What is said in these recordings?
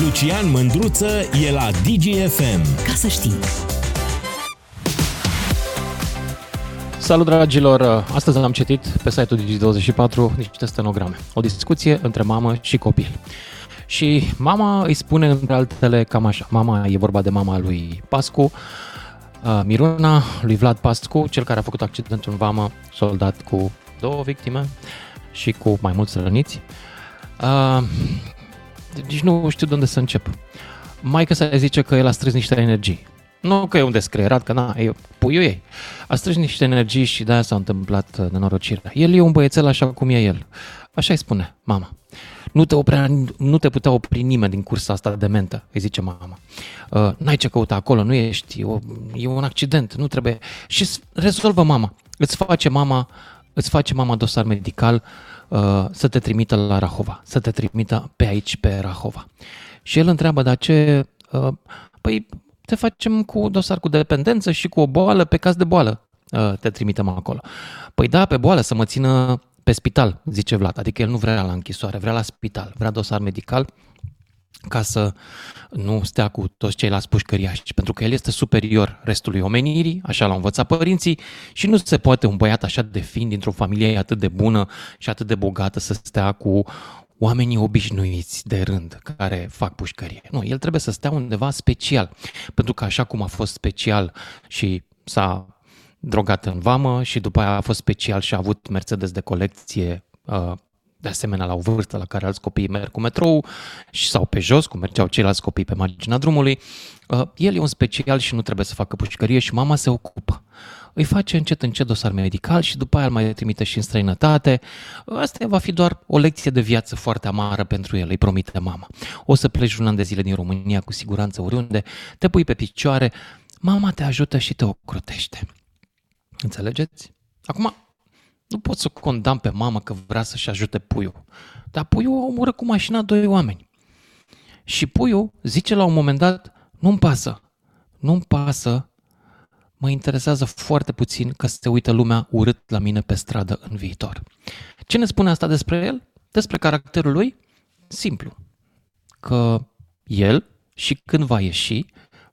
Lucian Mândruță e la DGFM. Ca să știi. Salut dragilor! Astăzi am citit pe site-ul Digi24 niște stenograme. O discuție între mamă și copil. Și mama îi spune între altele cam așa. Mama e vorba de mama lui Pascu, uh, Miruna, lui Vlad Pascu, cel care a făcut accidentul în vamă, soldat cu două victime și cu mai mulți răniți. Uh, deci nu știu de unde să încep. Maica să zice că el a strâns niște energii. Nu că e un descreierat, că na, e puiul ei. A strâns niște energii și de-aia s-a întâmplat uh, nenorocirea. El e un băiețel așa cum e el. Așa îi spune mama. Nu te, oprea, nu te putea opri nimeni din cursa asta de mentă, îi zice mama. Uh, n-ai ce căuta acolo, nu ești, e, o, e un accident, nu trebuie. Și rezolvă mama. Îți face mama, îți face mama dosar medical uh, să te trimită la Rahova, să te trimită pe aici, pe Rahova. Și el întreabă, dar ce... Uh, păi te facem cu dosar cu dependență și cu o boală, pe caz de boală uh, te trimitem acolo. Păi da, pe boală, să mă țină pe spital, zice Vlad. Adică el nu vrea la închisoare, vrea la spital, vrea dosar medical ca să nu stea cu toți ceilalți pușcăriași, pentru că el este superior restului omenirii, așa l-au învățat părinții și nu se poate un băiat așa de fin, dintr-o familie atât de bună și atât de bogată să stea cu oamenii obișnuiți de rând care fac pușcărie. Nu, el trebuie să stea undeva special, pentru că așa cum a fost special și s-a drogat în vamă și după aia a fost special și a avut Mercedes de colecție uh, de asemenea la o vârstă la care alți copii merg cu metrou sau pe jos, cum mergeau ceilalți copii pe marginea drumului. Uh, el e un special și nu trebuie să facă pușcărie și mama se ocupă. Îi face încet încet dosar medical și după aia îl mai trimite și în străinătate. Asta va fi doar o lecție de viață foarte amară pentru el, îi promite mama. O să pleci un an de zile din România cu siguranță oriunde, te pui pe picioare, mama te ajută și te ocrotește. Înțelegeți? Acum, nu pot să condamn pe mamă că vrea să-și ajute puiul. Dar puiul omoră cu mașina doi oameni. Și puiul zice la un moment dat, nu-mi pasă, nu-mi pasă, mă interesează foarte puțin că se uită lumea urât la mine pe stradă în viitor. Ce ne spune asta despre el? Despre caracterul lui? Simplu. Că el și când va ieși,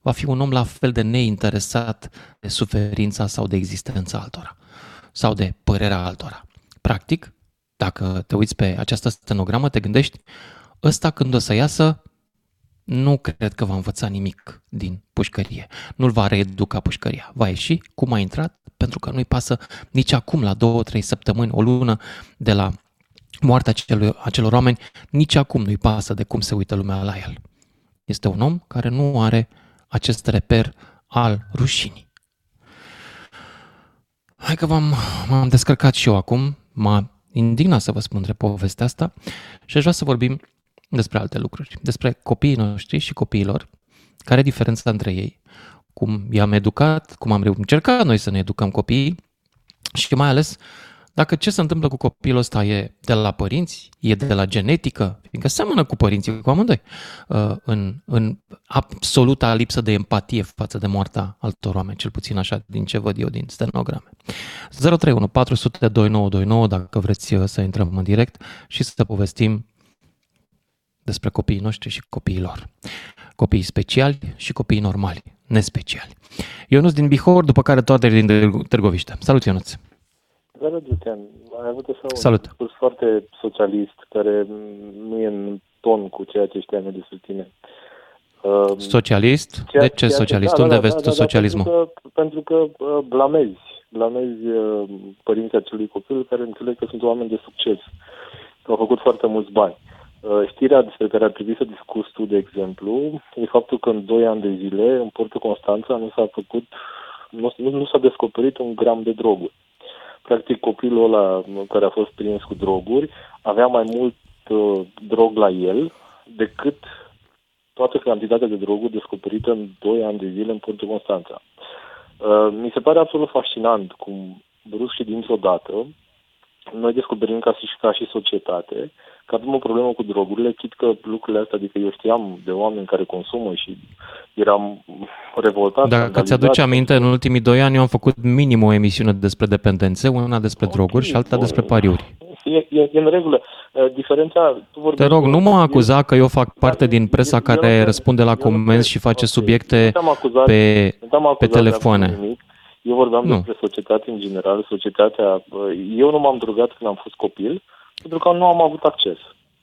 va fi un om la fel de neinteresat de suferința sau de existența altora sau de părerea altora. Practic, dacă te uiți pe această stenogramă, te gândești, ăsta când o să iasă, nu cred că va învăța nimic din pușcărie. Nu-l va reeduca pușcăria. Va ieși cum a intrat, pentru că nu-i pasă nici acum, la două, trei săptămâni, o lună de la moartea acelor, acelor oameni, nici acum nu-i pasă de cum se uită lumea la el. Este un om care nu are acest reper al rușinii. Hai că v-am, m-am descărcat și eu acum, m-a indignat să vă spun de povestea asta și aș vrea să vorbim despre alte lucruri, despre copiii noștri și copiilor, care e diferența între ei, cum i-am educat, cum am încercat noi să ne educăm copiii și mai ales dacă ce se întâmplă cu copilul ăsta e de la părinți, e de la genetică, fiindcă seamănă cu părinții, cu amândoi, uh, în, în absoluta lipsă de empatie față de moartea altor oameni, cel puțin așa din ce văd eu din stenograme. 031 400 2929 dacă vreți uh, să intrăm în direct și să povestim despre copiii noștri și copiii lor. Copiii speciali și copiii normali, nespeciali. Ionuț din Bihor, după care toate din Târgoviște. Salut, Ionuț! Salut, Lucian. Ai avut așa un Salut. discurs foarte socialist, care nu e în ton cu ceea ce știam despre tine. Uh, socialist? Ceea, de ce socialist? Da, Unde da, vezi da, tu da, socialismul? Da, pentru că, pentru că uh, blamezi. Blamezi uh, părinții acelui copil care înțeleg că sunt oameni de succes. Au făcut foarte mulți bani. Uh, știrea despre care ar trebui să discuți tu, de exemplu, e faptul că în 2 ani de zile, în Portul Constanța, nu s-a făcut, nu, nu, nu s-a descoperit un gram de droguri. Practic, copilul ăla care a fost prins cu droguri avea mai mult uh, drog la el decât toată cantitatea de droguri descoperită în 2 ani de zile în Portul Constanța. Uh, mi se pare absolut fascinant cum brusc și dintr-o dată noi descoperim ca și, ca și societate că avem o problemă cu drogurile, chit că lucrurile astea, adică eu știam de oameni care consumă și eram revoltat. Dacă ți-aduce aminte, în ultimii doi ani eu am făcut minim o emisiune despre dependențe, una despre okay, droguri și alta bun. despre pariuri. e, e, e în regulă. Uh, diferența... Tu Te rog, nu mă acuza că eu fac parte din presa care răspunde la comenzi și face subiecte pe, pe telefoane. Eu vorbeam nu. despre societate în general, societatea... Eu nu m-am drogat când am fost copil, pentru că nu am avut acces.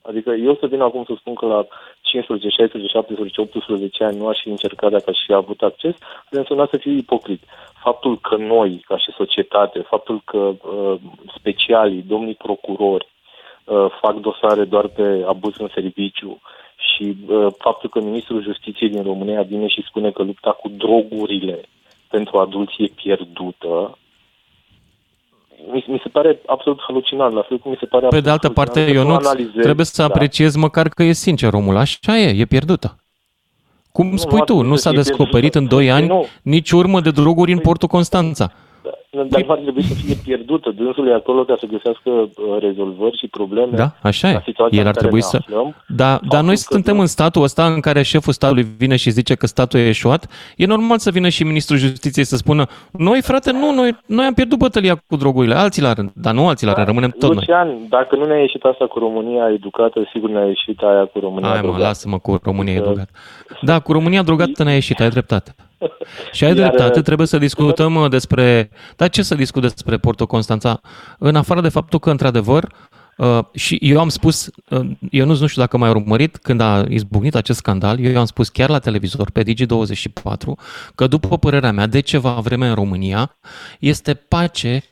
Adică eu să vin acum să spun că la 15, 16, 17, 18 ani nu aș fi încercat dacă aș fi avut acces, însemna să fiu ipocrit. Faptul că noi, ca și societate, faptul că uh, specialii, domnii procurori, uh, fac dosare doar pe abuz în serviciu și uh, faptul că Ministrul Justiției din România vine și spune că lupta cu drogurile pentru adulți e pierdută, mi, mi se pare absolut halucinant, la fel cum mi se pare Pe de altă parte, eu nu trebuie să da. apreciez măcar că e sincer omul, așa e, e pierdută. Cum nu, spui tu, nu s-a descoperit în 2 ani nu. nici urmă de droguri în Portul Constanța. Dar ar trebui să fie pierdută. Dânsul e acolo ca să găsească uh, rezolvări și probleme. Da, așa e. El ar trebui să... Aflăm. Da, dar noi suntem în statul ăsta în care șeful statului vine și zice că statul e eșuat. E normal să vină și ministrul justiției să spună noi, frate, nu, noi, noi am pierdut bătălia cu drogurile, alții la rând, dar nu alții la rând, rămânem tot Lucian, noi. dacă nu ne-a ieșit asta cu România educată, sigur ne-a ieșit aia cu România Hai mă, lasă-mă cu România educată. Da, cu România drogată ne-a ieșit, ai dreptate. Și ai Iar... dreptate, trebuie să discutăm uh, despre... Dar ce să discut despre Porto Constanța? În afară de faptul că, într-adevăr, Uh, și eu am spus, uh, eu nu, nu știu dacă mai urmărit când a izbucnit acest scandal, eu am spus chiar la televizor, pe Digi24, că după părerea mea, de ceva vreme în România, este pace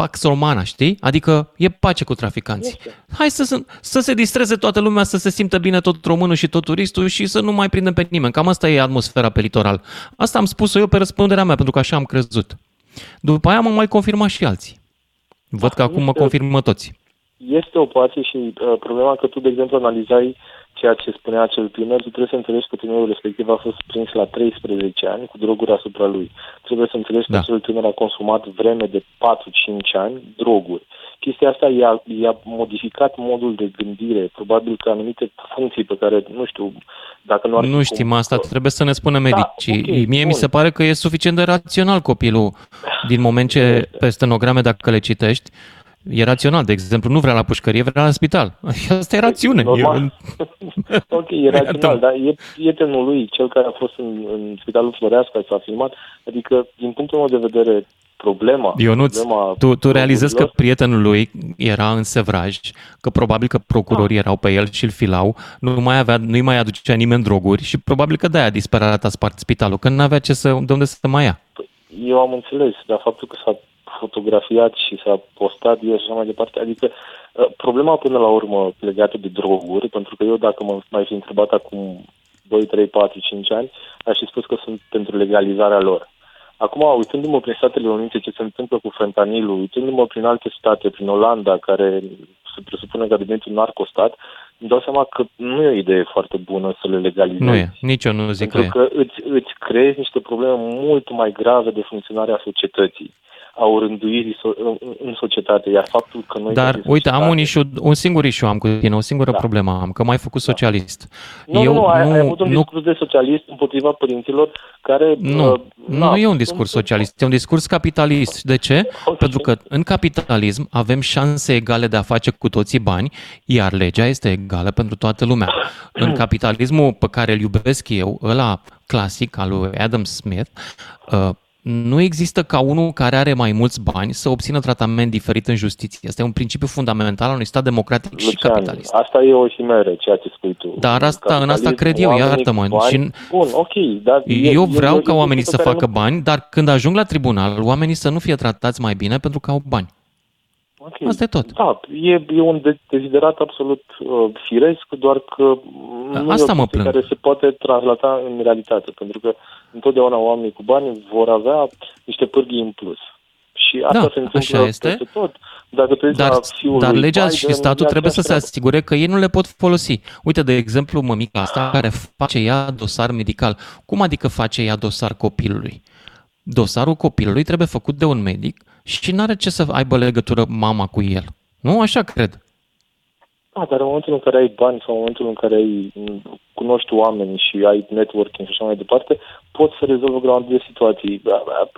Pax Romana, știi? Adică e pace cu traficanții. Este. Hai să, să se distreze toată lumea, să se simtă bine tot românul și tot turistul și să nu mai prindem pe nimeni. Cam asta e atmosfera pe litoral. Asta am spus-o eu pe răspunderea mea, pentru că așa am crezut. După aia m-am mai confirmat și alții. Văd că acum mă confirmă toți. Este o pace și uh, problema că tu, de exemplu, analizai ceea ce spunea acel tânăr, tu trebuie să înțelegi că tânărul respectiv a fost prins la 13 ani cu droguri asupra lui. Trebuie să înțelegi da. că acel tânăr a consumat vreme de 4-5 ani droguri. Chestia asta i-a, i-a modificat modul de gândire, probabil că anumite funcții pe care, nu știu, dacă nu ar Nu știm cum... asta, trebuie să ne spună medicii. Da, okay, Mie bun. mi se pare că e suficient de rațional copilul din moment ce pe stenograme, dacă le citești, E rațional, de exemplu, nu vrea la pușcărie, vrea la spital. Asta e rațiune. Normal. E... ok, e rațional, dar e prietenul lui, cel care a fost în, în spitalul Floreasca, s-a filmat, adică, din punctul meu de vedere, problema... Ionuț, problema tu, tu realizezi că prietenul lui era în sevraj, că probabil că procurorii ah. erau pe el și îl filau, nu mai avea, nu-i mai aducea nimeni droguri și probabil că de-aia disperat a spart spitalul, că nu avea ce să, de unde să mai ia. Păi, eu am înțeles, dar faptul că s-a fotografiat și s-a postat el și așa mai departe. Adică uh, problema până la urmă legată de droguri, pentru că eu dacă mă mai fi întrebat acum 2, 3, 4, 5 ani, aș fi spus că sunt pentru legalizarea lor. Acum, uitându-mă prin Statele Unite ce se întâmplă cu fentanilul, uitându-mă prin alte state, prin Olanda, care se presupune că a devenit un narcostat, îmi dau seama că nu e o idee foarte bună să le legalizezi. Nu e, nici eu nu zic Pentru că, că îți, îți creezi niște probleme mult mai grave de funcționarea societății a rânduirii în societate, iar faptul că noi... Dar, uite, am un, issue, un singur issue am cu tine, o singură da. problemă am, că m-ai făcut da. socialist. Nu, Eu, nu, ai, nu, ai avut un nu, discurs de socialist împotriva părinților care... Nu, uh, nu na, e un discurs socialist, e un discurs capitalist. De ce? Okay. Pentru că în capitalism avem șanse egale de a face cu toții bani, iar legea este egală pentru toată lumea. În capitalismul pe care îl iubesc eu, ăla clasic al lui Adam Smith, uh, nu există ca unul care are mai mulți bani să obțină tratament diferit în justiție. Asta e un principiu fundamental al unui stat democratic Lucian, și capitalist. Asta e o chimeră, ceea ce spui tu. Dar asta, în asta cred eu, iartă-mă. Bani, și bun, ok. Dar eu e, vreau e ca oamenii să facă nu... bani, dar când ajung la tribunal, oamenii să nu fie tratați mai bine pentru că au bani. Okay. Asta e tot. Da, e, e un deziderat absolut uh, firesc, doar că nu Asta e o mă care se poate translata în realitate, pentru că întotdeauna oamenii cu bani vor avea niște pârghii în plus. Și asta da, se întâmplă așa este. tot. Dacă tu dar, la fiul dar legea Biden, și statul trebuie să se asigure că ei nu le pot folosi. Uite, de exemplu, mămica asta care face ea dosar medical. Cum adică face ea dosar copilului? Dosarul copilului trebuie făcut de un medic și nu are ce să aibă legătură mama cu el. Nu? Așa cred. Da, dar în momentul în care ai bani sau în momentul în care ai, cunoști oameni și ai networking și așa mai departe, poți să rezolvi o grămadă de situații.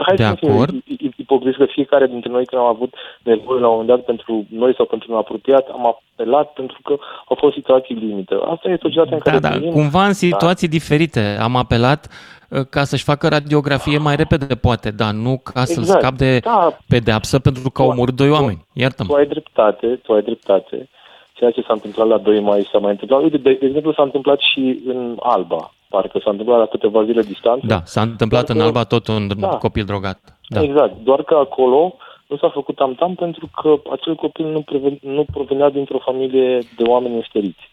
Hai de să acord. fim ipocrit că fiecare dintre noi când am avut nevoie la un moment dat pentru noi sau pentru un apropiat, am apelat pentru că au fost situații limită. Asta e societatea în da, care da, trăim. cumva în situații da. diferite. Am apelat uh, ca să-și facă radiografie mai repede, poate, dar nu ca să-l Exact. scap de Da. pedeapsă pentru că au Tu- omorât doi tu- oameni. Iartă-mă. Tu ai dreptate, tu ai dreptate. Ceea ce s-a întâmplat la 2 mai s-a mai întâmplat. Uite, de, de exemplu, s-a întâmplat și în Alba. Parcă s-a întâmplat la câteva zile distanță. Da, s-a întâmplat Doar în că- Alba tot un Da. copil drogat. Da. Exact. Doar că acolo nu s-a făcut tam-tam pentru că acel copil nu, preven, nu provenea dintr-o familie de oameni înstăriți.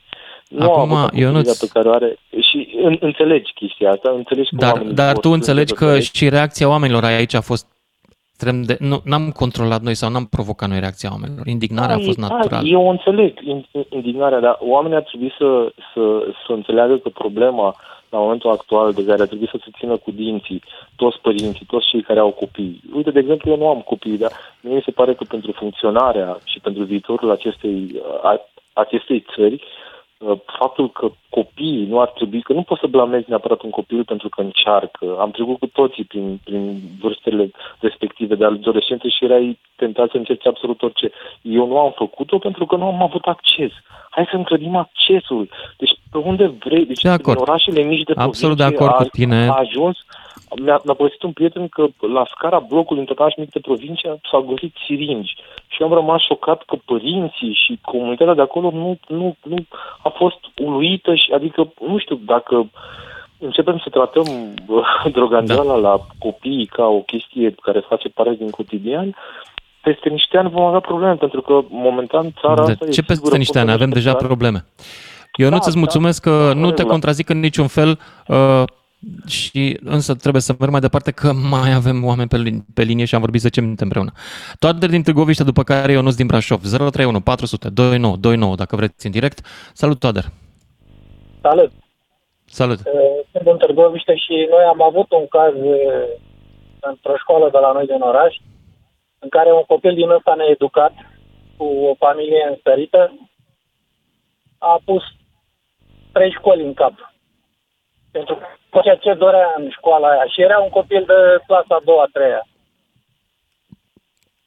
Nu Acum, a avut acoperirea Ionuț- pe care o are și în, înțelegi chestia asta, înțelegi că Dar, oamenii dar vor tu să înțelegi se că răzbuneze. și reacția oamenilor aici a fost extrem de... Nu, n-am controlat noi sau n-am provocat noi reacția oamenilor. Indignarea a Da, fost e- naturală. Da, eu înțeleg in- indignarea, dar oamenii ar trebui să, să, să înțeleagă că problema la momentul actual de care ar trebui să se țină cu dinții toți părinții, toți cei care au copii. Uite, de exemplu, eu nu am copii, dar mie mi se pare că pentru funcționarea și pentru viitorul acestei, a, acestei țări, uh, faptul că copiii nu ar trebui, că nu poți să blamezi neapărat un copil pentru că încearcă. Am trecut cu toții prin, prin vârstele respective de adolescență și erai tentat să încerci absolut orice. Eu nu am făcut-o pentru că nu am avut acces. Hai să încrădim accesul. Deci pe unde vrei, deci De acord. în orașele mici de Absolut de provincie acord a, cu tine. a ajuns mi-a, mi-a povestit un prieten că la scara blocului într-o oraș mic de provincie s-au găsit siringi și am rămas șocat că părinții și comunitatea de acolo nu, nu, nu a fost uluită și adică nu știu dacă începem să tratăm uh, drogangeala da. la copii ca o chestie care face parte din cotidian, peste niște ani vom avea probleme, pentru că momentan țara De asta e ce peste sigură, niște pot ani? să Avem deja respectați. probleme. Eu nu Da, îți da, mulțumesc că da, nu te regulat. contrazic în niciun fel uh, și însă trebuie să merg mai departe că mai avem oameni pe, lin- pe linie și am vorbit 10 minute împreună. Toate din Târgoviște, după care Ionuț din Brașov, 031 400 29 29, dacă vreți în direct. Salut, Toader! Salut! Salut! Uh, Sunt în Târgoviște și noi am avut un caz uh, într-o școală de la noi din oraș, în care un copil din ăsta needucat, cu o familie înstărită, a pus trei școli în cap. Pentru că făcea ce dorea în școala aia. Și era un copil de clasa a doua, a treia.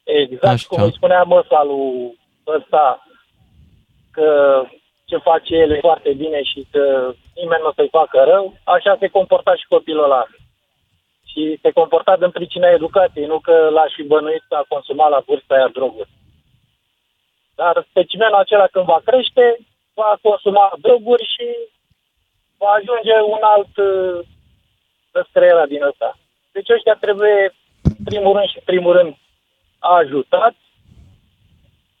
Exact Așa. cum îi spunea măsa lui ăsta, că ce face el e foarte bine și că nimeni nu o să-i facă rău, așa se comporta și copilul ăla. Și se comporta din pricina educației, nu că l-aș și bănuit că a consumat la vârsta aia droguri. Dar specimenul acela când va crește, va consuma droguri și va ajunge un alt uh, răscreiera din ăsta. Deci ăștia trebuie, în primul rând și în primul rând, ajutați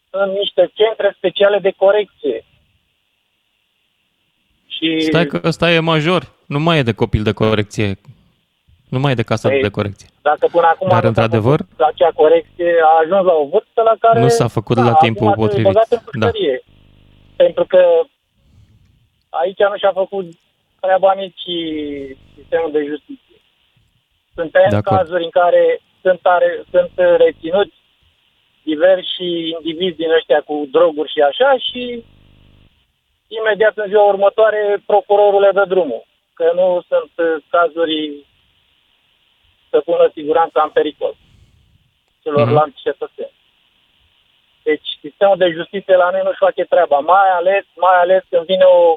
în niște centre speciale de corecție. Și Stai că ăsta e major, nu mai e de copil de corecție, nu mai e de casă Păi, de corecție. dacă până acum Dar, nu s-a într-adevăr, făcut acea corecție a ajuns la o vârstă la care Nu s-a făcut la acum timpul trebuie potrivit. băgat în Da. pușcărie. Pentru că aici nu și-a făcut treaba nici sistemul de justiție. Sunt De tăiani acord. cazuri în care sunt, are, sunt reținuți diversi indivizi din ăștia cu droguri și așa și imediat în ziua următoare procurorul le dă drumul. Că nu sunt uh, cazuri să pună siguranța în pericol celorlalți mm-hmm. cetățeni. Deci sistemul de justiție la noi nu-și face treaba, mai ales, mai ales când vine o,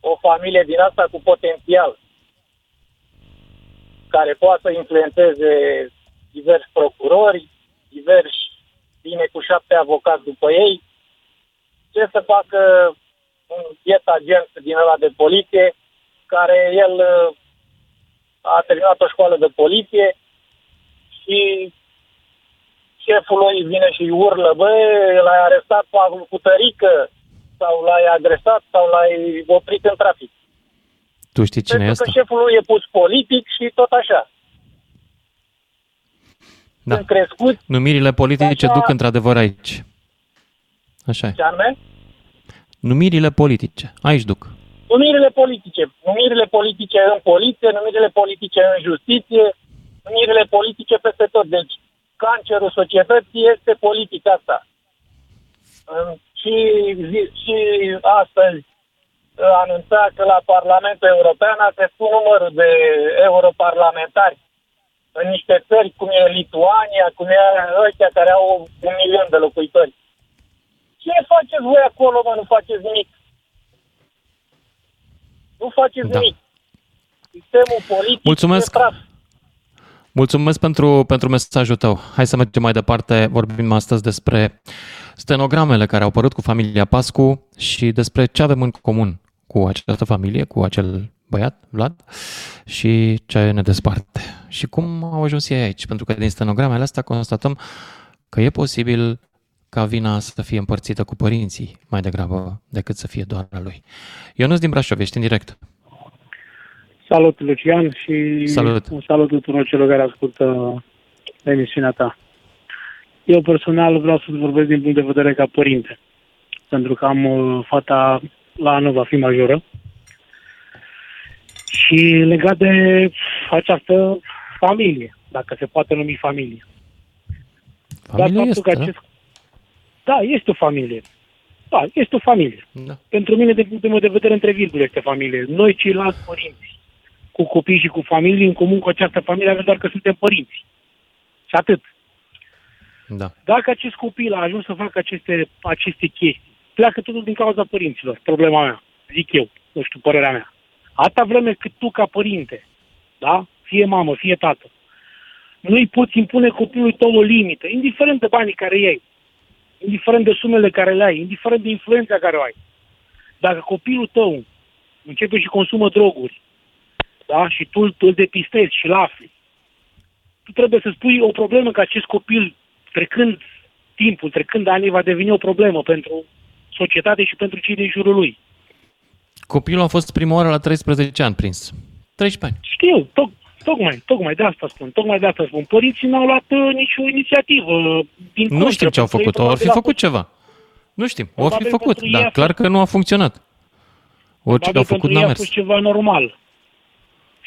o familie din asta cu potențial care poate să influențeze diversi procurori, diversi bine cu șapte avocați după ei, ce să facă un biet agent din ăla de poliție, care el uh, a terminat o școală de poliție și șeful lui vine și îi urlă, bă, l-ai arestat cu- cu tărică sau l-ai agresat sau l-ai oprit în trafic. Tu știi cine e Pentru ăsta? că șeful lui e pus politic și tot așa. Da. Sunt crescuți, Numirile politice Așa- duc într-adevăr aici. Așa e. ce anume? Numirile politice. Aici duc. Numirile politice. Numirile politice în poliție, numirile politice în justiție, numirile politice peste tot. Deci cancerul societății este politica asta. În- Și, zi- și astăzi anunța că la Parlamentul European a crescut numărul de europarlamentari în niște țări cum e Lituania, cum e ăștia care au un milion de locuitori. Ce faceți voi acolo, mă? Nu faceți nimic. Nu faceți Da. nimic. Sistemul politic Mulțumesc. e praf. Mulțumesc pentru, pentru mesajul tău. Hai să mergem mai departe. Vorbim astăzi despre stenogramele care au apărut cu familia Pascu și despre ce avem în comun cu această familie, cu acel băiat, Vlad, și ce ne desparte. Și cum au ajuns ei aici. Pentru că din stenogramele astea constatăm că e posibil ca vina să fie împărțită cu părinții mai degrabă decât să fie doar a lui. Ionuț din Brașov, ești în direct. Salut, Lucian, și Salut. un salut tuturor celor care ascultă emisiunea ta. Eu personal vreau să vorbesc din punct de vedere ca părinte, pentru că am uh, fata la anul va fi majoră. Și legat de această familie, dacă se poate numi familie. Familia Dar este, faptul că acest... Da, este o familie. Da, este o familie. da? da. Pentru mine, din punctul meu de vedere, între virgule este familie. Noi, ceilalți părinți, cu copii și cu familii, în comun cu această familie, avem doar că suntem părinți. Și atât. Da. Dacă acest copil a ajuns să facă aceste, aceste chestii, pleacă totul din cauza părinților. Problema mea, zic eu, nu știu, părerea mea. Atâta vreme cât tu, ca părinte, da? fie mamă, fie tată, nu-i poți impune copilului tău o limită, indiferent de banii care iei, indiferent de sumele care le ai, indiferent de influența care o ai. Dacă copilul tău începe și consumă droguri, da? și tu îl depistezi și-l afli, tu trebuie să spui o problemă că acest copil, trecând timpul, trecând anii, va deveni o problemă pentru societate și pentru cei din jurul lui. Copilul a fost prima oară la 13 ani prins. 13 ani. Știu, toc, tocmai, tocmai de asta spun, tocmai de asta spun. Părinții n-au luat uh, nicio inițiativă. uh, Din Nu contră, știm ce au pentru ei făcut. Au fi probabil a făcut fost- ceva. Nu știm. O fi Probabil făcut, pentru ei a dar fost- clar că nu a funcționat. Orice probabil au făcut pentru n-a ei a mers. fost ceva normal.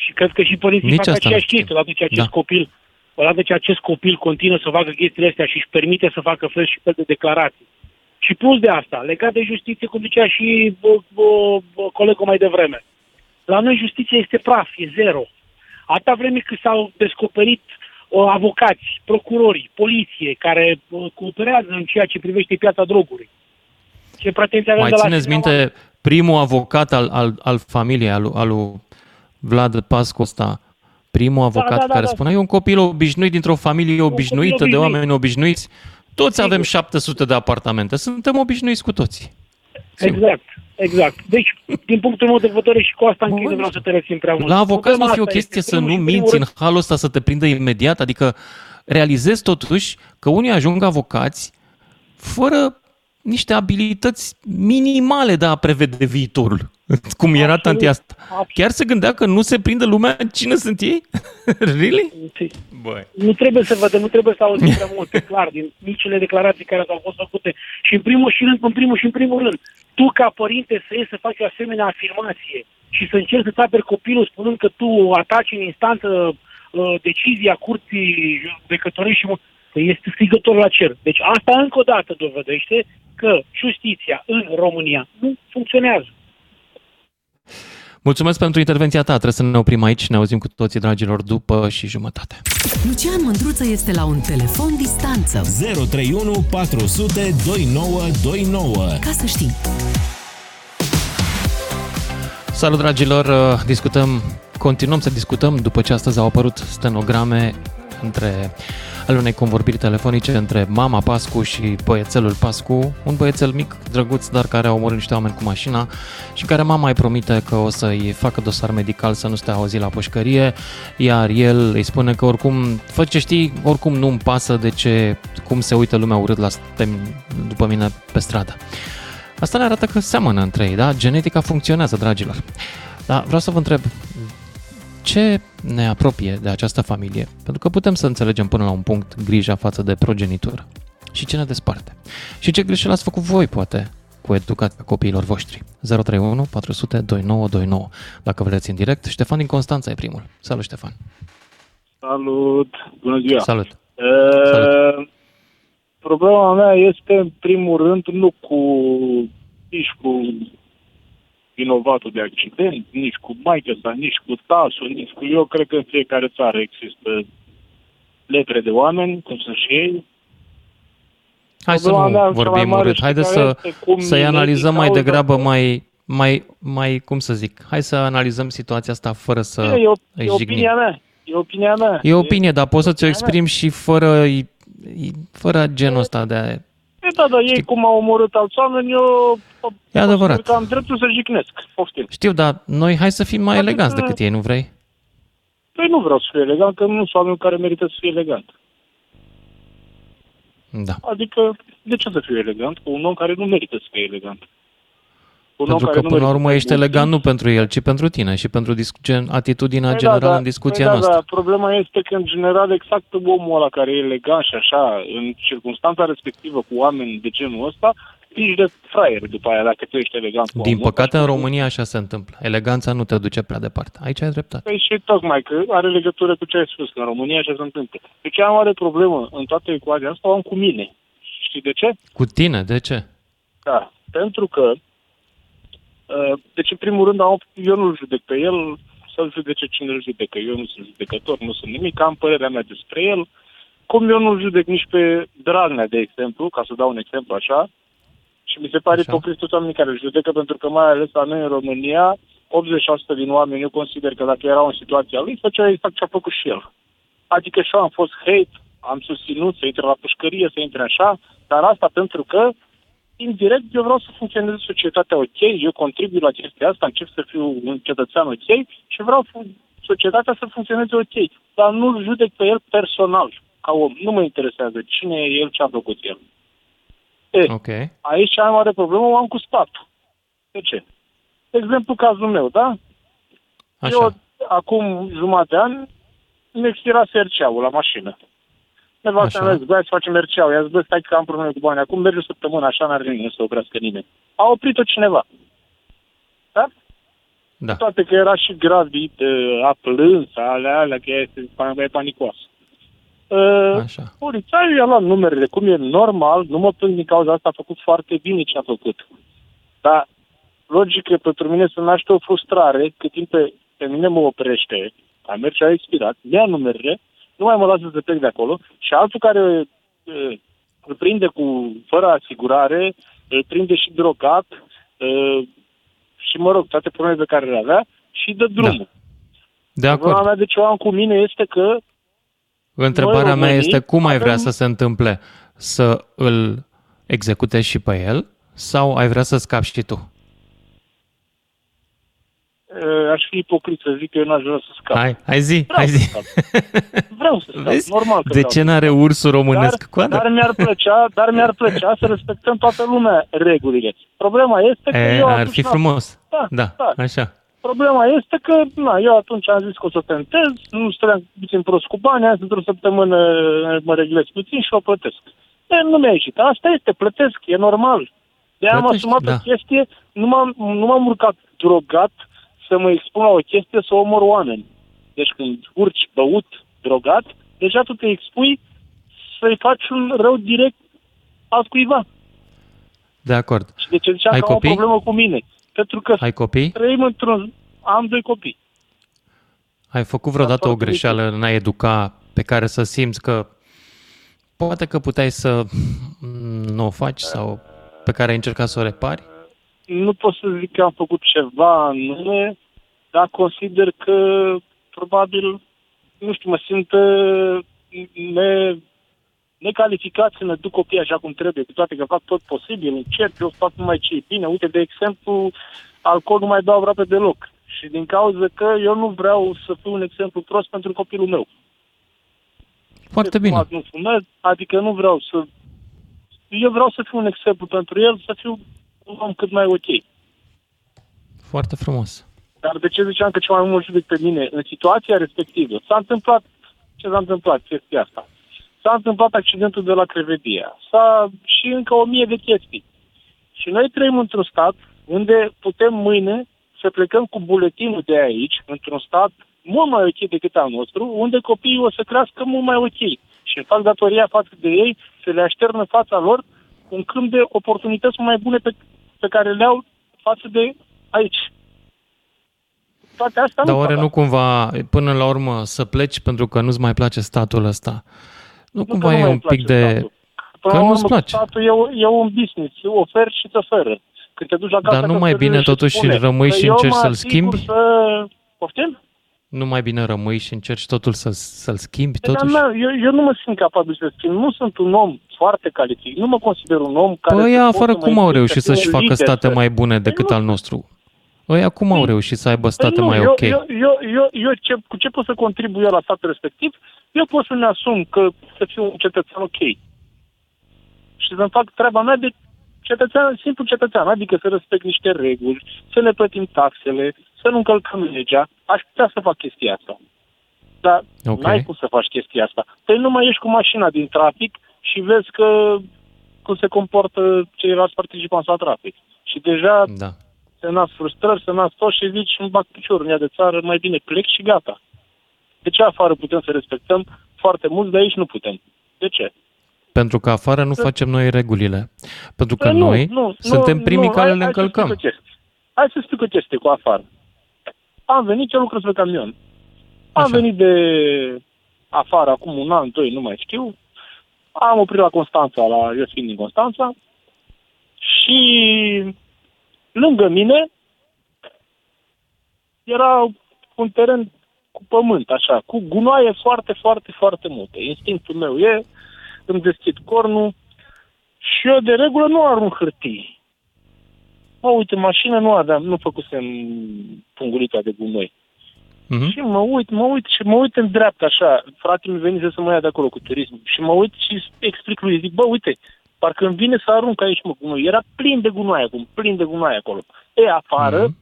Și cred că și părinții Nici fac asta nu aceeași știu. chestie. Odată ce acest Da. copil, odată ce acest copil continuă să facă chestiile astea și își permite să facă fel și fel de declarații. Și plus de asta, legat de justiție, cum zicea și bă, bă, bă, colegul mai devreme. La noi justiția este praf, e zero. Atâta vreme cât s-au descoperit uh, avocați, procurori, poliție, care uh, cooperează în ceea ce privește piața drogului. Ce pretenții avem Mai de la țineți cineva? minte primul avocat al, al, al familiei, al, al lui Vlad Pascu ăsta, primul avocat da, da, care da. spunea, e un copil obișnuit dintr-o familie obișnuită, de obișnuit. oameni obișnuiți. Toți Sigur. avem 700 de apartamente, suntem obișnuiți cu toții. Sigur. Exact, exact. Deci, din punctul meu de vedere și cu asta închei, Bun. nu vreau să te rețin prea mult. La avocat Problema nu fi o asta chestie este, să primul nu și primul minți în rând, halul ăsta, să te prindă imediat, adică realizezi totuși că unii ajung avocați fără niște abilități minimale de a prevede viitorul, cum era Absolut, tanti asta. absolut. Chiar se gândea că nu se prinde lumea cine sunt ei? really? Băi. Nu trebuie să vedem, nu trebuie să auzim prea multe, clar, din micile declarații care au fost făcute. Și în primul și rând, în primul și în primul rând, tu ca părinte să iei să faci o asemenea afirmație și să încerci să-ți aperi copilul spunând că tu ataci în instanță uh, decizia curții judecătorești și mă- că este strigător la cer. Deci asta încă o dată dovedește că justiția în România nu funcționează. Mulțumesc pentru intervenția ta. Trebuie să ne oprim aici. Ne auzim cu toții, dragilor, după și jumătate. Lucian Mândruță este la un telefon distanță. 031 400 2929. Ca să știi. Salut, dragilor! Discutăm, continuăm să discutăm după ce astăzi au apărut stenograme între ale unei convorbiri telefonice între mama Pascu și băiețelul Pascu, un băiețel mic, drăguț, dar care a omorât niște oameni cu mașina și care mama îi promite că o să-i facă dosar medical să nu stea o zi la pușcărie, iar el îi spune că oricum, fă ce știi, oricum nu-mi pasă de ce, cum se uită lumea urât la după mine pe stradă. Asta ne arată că seamănă între ei, da? Genetica funcționează, dragilor. Dar vreau să vă întreb, ce ne apropie de această familie? Pentru că putem să înțelegem până la un punct grija față de progenitură. Și ce ne desparte? Și ce greșeli ați făcut voi, poate, cu educația copiilor voștri? 031 400 2929. Dacă vreți în direct, Ștefan din Constanța e primul. Salut, Ștefan! Salut! Bună ziua! Salut! Uh, Salut. Problema mea este, în primul rând, nu cu nici cu vinovatul de accident, nici cu maică sa, nici cu tasul, nici cu... Eu cred că în fiecare țară există lepre de oameni, cum sunt și ei. Hai să Problema mea nu cea mai vorbim mare urât. știi Haideți care să, este? Cum să-i din analizăm mai cauza degrabă că- mai, mai, mai, cum să zic, hai să analizăm situația asta fără să Bine, e, o, îi e jignim. opinia mea. E opinia mea. E opinie, dar poți să ți-o opinia mea. exprimi și fără, fără genul ăsta de... E, da, da, ei cum au omorât alți oameni, eu E adevărat. consider că am dreptul să jignesc. Poftim. Știu, dar noi hai să fim mai Adică- eleganți decât ei, nu vrei? Păi nu vreau să fiu elegant, că nu sunt oameni care merită să fie elegant. Da. Adică, de ce să fiu elegant cu un om care nu merită să fie elegant? Un Pentru om că care nu până la merită urmă să ești fie elegant nu pentru el, ci pentru tine și pentru dis- gen, atitudinea Păi generală da, în discuția păi noastră. Da, da, problema este că, în general, exact omul ăla care e elegant și așa, în circunstanța respectivă cu oameni de genul ăsta, ești de fraier după aia, dacă tu ești elegant cu Din omul păcate, ăsta. în România așa se întâmplă. Eleganța nu te duce prea departe. Aici ai dreptate. Păi și tocmai că are legătură cu ce ai spus, că în România așa se întâmplă. Deci cea mai mare problemă în toată ecuația asta o am cu mine. Știi de ce? Cu tine, de ce? Da, pentru că, uh, deci în primul rând, am, eu nu-l judec pe el, să-l judece cine îl judecă. Eu nu sunt judecător, nu sunt nimic, am părerea mea despre el. Cum eu nu-l judec nici pe Dragnea, de exemplu, ca să dau un exemplu așa, și mi se pare Așa. ipocrit toți oamenii care îl judecă, pentru că mai ales la noi în România, 80% din oameni, eu consider că dacă erau în situația lui, făceau exact ce a făcut și el. Adică și eu am fost hate, am susținut să intre la pușcărie, să intre așa, dar asta pentru că indirect, eu vreau să funcționeze societatea ok, eu contribui la chestia asta, încep să fiu un cetățean ok și vreau fu- societatea să funcționeze ok, dar nu-l judec pe el personal, ca om. Nu mă interesează cine e el, ce a făcut el. E, Ok. aici cea mai mare problemă o am cu statul. De ce? De exemplu, cazul meu, da? Așa. Eu, acum jumătate de an, mi expira RCA-ul la mașină. Nevastă Așa. mea zic, băi, să facem RCA-ul. I-a zis, bă, stai că am probleme cu bani. Acum merge o săptămână, așa n-are nimeni să oprească nimeni. A oprit-o cineva. Da? Da. Toate că era și gravid, uh, a plâns, alea, alea, că ea este mai panicoasă. Uh, Așa. Polițaiul i-a luat numerele, cum e normal, nu mă plâng din cauza asta, a făcut foarte bine ce a făcut. Dar, logic că pentru mine se naște o frustrare, cât timp pe, pe mine mă oprește, a merge a expirat, ia numerele, nu mai mă lasă să plec de acolo și altul care uh, îl prinde cu fără asigurare, îl prinde și drogat uh, și, mă rog, toate problemele pe care le avea și dă drumul. De Problema acord. mea de ce o am cu mine este că Întrebarea Noi, mea românii, este cum ai vrea avem- să se întâmple? Să îl executezi și pe el sau ai vrea să scapi și tu? Uh, aș fi ipocrit să zic că eu n-aș vrea să scap. Hai, hai zi, Vreau hai să zi. scap. Vreau să scap, Vezi? normal că De vreau ce să n-are ursul românesc dar, coadă? dar mi-ar plăcea, dar mi-ar plăcea să respectăm toată lumea regulile. Problema este că E, eu ar atunci fi n-am- frumos. Da, Da, da. așa. Problema este că, na, eu atunci am zis că o să tentez, nu stăteam puțin prost cu bani, azi într-o săptămână mă reglez puțin și o plătesc. E, nu mi-a ieșit. Asta este, plătesc, e normal. De am Plătești, asumat da. o chestie, nu m-am, nu m-am urcat drogat să mă expun la o chestie să omor oameni. Deci când urci băut, drogat, deja tu te expui să-i faci un rău direct altcuiva. De acord. Și de ce ziceam Ai că am copii? o problemă cu mine? Pentru că Ai copii? trăim într-un... Am doi copii. Ai făcut vreodată o foarte greșeală în a educa pe care să simți că poate că puteai să mm, nu o faci sau pe care ai încercat să o repari? Nu pot să zic că am făcut ceva anume, dar consider că probabil, nu știu, mă simt uh, ne, necalificat să ne duc copiii așa cum trebuie, cu toate că fac tot posibil, încerc, eu fac numai ce e bine. Uite, de exemplu, alcool nu mai dau aproape deloc. Și din cauza că eu nu vreau să fiu un exemplu prost pentru copilul meu. Foarte De bine. fumat Nu fumez, adică nu vreau să... Eu vreau să fiu un exemplu pentru el, să fiu un om cât mai ok. Foarte frumos. Dar de ce ziceam că cel mai mult judec pe mine? În situația respectivă s-a întâmplat, ce s-a întâmplat chestia asta? S-a întâmplat accidentul de la Crevedia. S-a și încă o mie de chestii. Și noi trăim într-un stat unde putem mâine să plecăm cu buletinul de aici, într-un stat mult mai ok decât al nostru, unde copiii o să crească mult mai ok. Și îmi fac datoria față de ei să le aștern în fața lor un câmp de oportunități mai bune pe, pe care le au față de aici. toate astea Dar nu oare fac nu cumva, până la urmă, să pleci pentru că nu-ți mai place statul ăsta? Nu, Nu că cumva nu e mai un îmi place pic de... statul. Până că la nu-ți urmă, place. Statul e, o- e un business, oferi și îți oferă. Când te duci la casa Dar nu mai căsătoriei bine și totuși spune, rămâi "Păi și eu încerci mă să-l asigur schimbi? Să... Poftim? Nu mai bine rămâi și încerci totul să, să-l schimbi Păi, Dar totuși? na, eu, eu nu mă simt capabil să schimb. Nu sunt un om foarte calificat. Nu mă consider un om care... Păi să ăia pot afară să mă cum au implic, reușit să fiu să-și un facă lider, state să- mai bune decât nu. al nostru? Ăia cum au Păi- reușit să aibă Păi state nu, mai eu, ok? Eu, eu, eu, eu ce, cu ce pot să contribui eu la statul respectiv? Eu pot să-mi asum că să fiu un cetățean ok. Și să-mi fac treaba mea de cetățean, simplu cetățean, adică să respect niște reguli, să ne plătim taxele, să nu încălcăm legea. Aș putea să fac chestia asta. Dar Ok. okay. n-ai cum să faci chestia asta. Păi nu mai ești cu mașina din trafic și vezi că cum se comportă ceilalți participanți la trafic. Și deja Da. se nasc frustrări, se nasc tot și zici îmi bag piciorul în ea de țară, mai bine plec și gata. De ce afară putem să respectăm foarte mult, de aici nu putem? De ce? Pentru că afară nu facem noi regulile. Pentru că Păi nu, noi nu, suntem nu, primii nu, care hai- le hai să încălcăm. explic o chestie. Hai să explic o chestie cu afară. Am venit, eu lucrez pe camion. Am Așa. venit de afară acum un an, doi, nu mai știu. Am oprit la Constanța, la eu fiind din Constanța. Și lângă mine era un teren cu pământ, așa, cu gunoaie foarte, foarte, foarte multe. Instinctul meu e, îmi deschid cornul și eu de regulă nu arunc hârtii. Mă uit în mașină, nu aveam, nu făcusem pungurica de gunoi. Mhm. Și mă uit, mă uit și mă uit în dreapta așa. Fratele mi venise să mă ia de acolo cu turism. Și mă uit și explic lui, zic, bă, uite, parcă îmi vine să arunc aici, mă, gunoi. Era plin de gunoi acum, plin de gunoi acolo. E, afară, Mhm.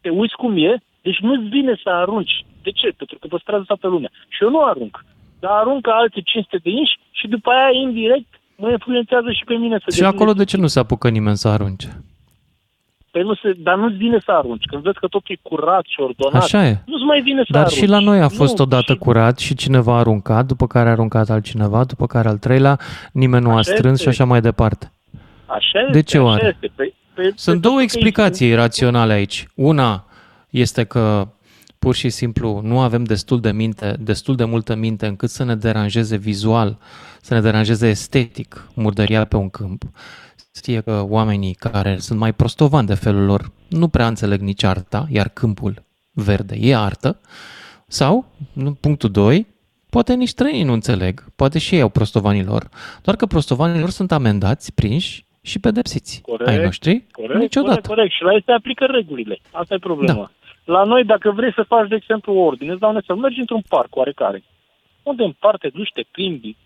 te uiți cum e, deci nu-ți vine să arunci. De ce? Pentru că păstrează toată lumea. Și eu nu arunc. Dar aruncă alte 500 de inși și după aia, indirect, mă influențează și pe mine să Și acolo de ce nu se apucă nimeni să arunce? Păi nu se, dar nu-ți vine să arunci. Când vezi că totul e curat și ordonat, Așa e. nu-ți mai vine să Dar arunci. și la noi a fost nu, odată și- curat și cineva a aruncat, după care a aruncat altcineva, după care al treilea, nimeni nu a Așa strâns este. și așa mai departe. Așa De este, ce așa oare? Este. Păi, păi, Sunt pentru două că explicații raționale aici. Una este că pur și simplu nu avem destul de minte, destul de multă minte încât să ne deranjeze vizual, să ne deranjeze estetic murdăria pe un câmp. Știe că oamenii care sunt mai prostovani de felul lor nu prea înțeleg nici arta, iar câmpul verde e artă. Sau, în punctul 2, poate nici străinii nu înțeleg, poate și ei au prostovanilor, doar că prostovanilor sunt amendați, prinși și pedepsiți. Corect, ai noștri? Corect, Niciodată. corect, corect. Și la ei se aplică regulile. Asta e problema. Da. La noi, dacă vrei să faci, de exemplu, o ordine, îți dau un exemplu, mergi într-un parc oarecare. Unde în parte te duci, te plimbi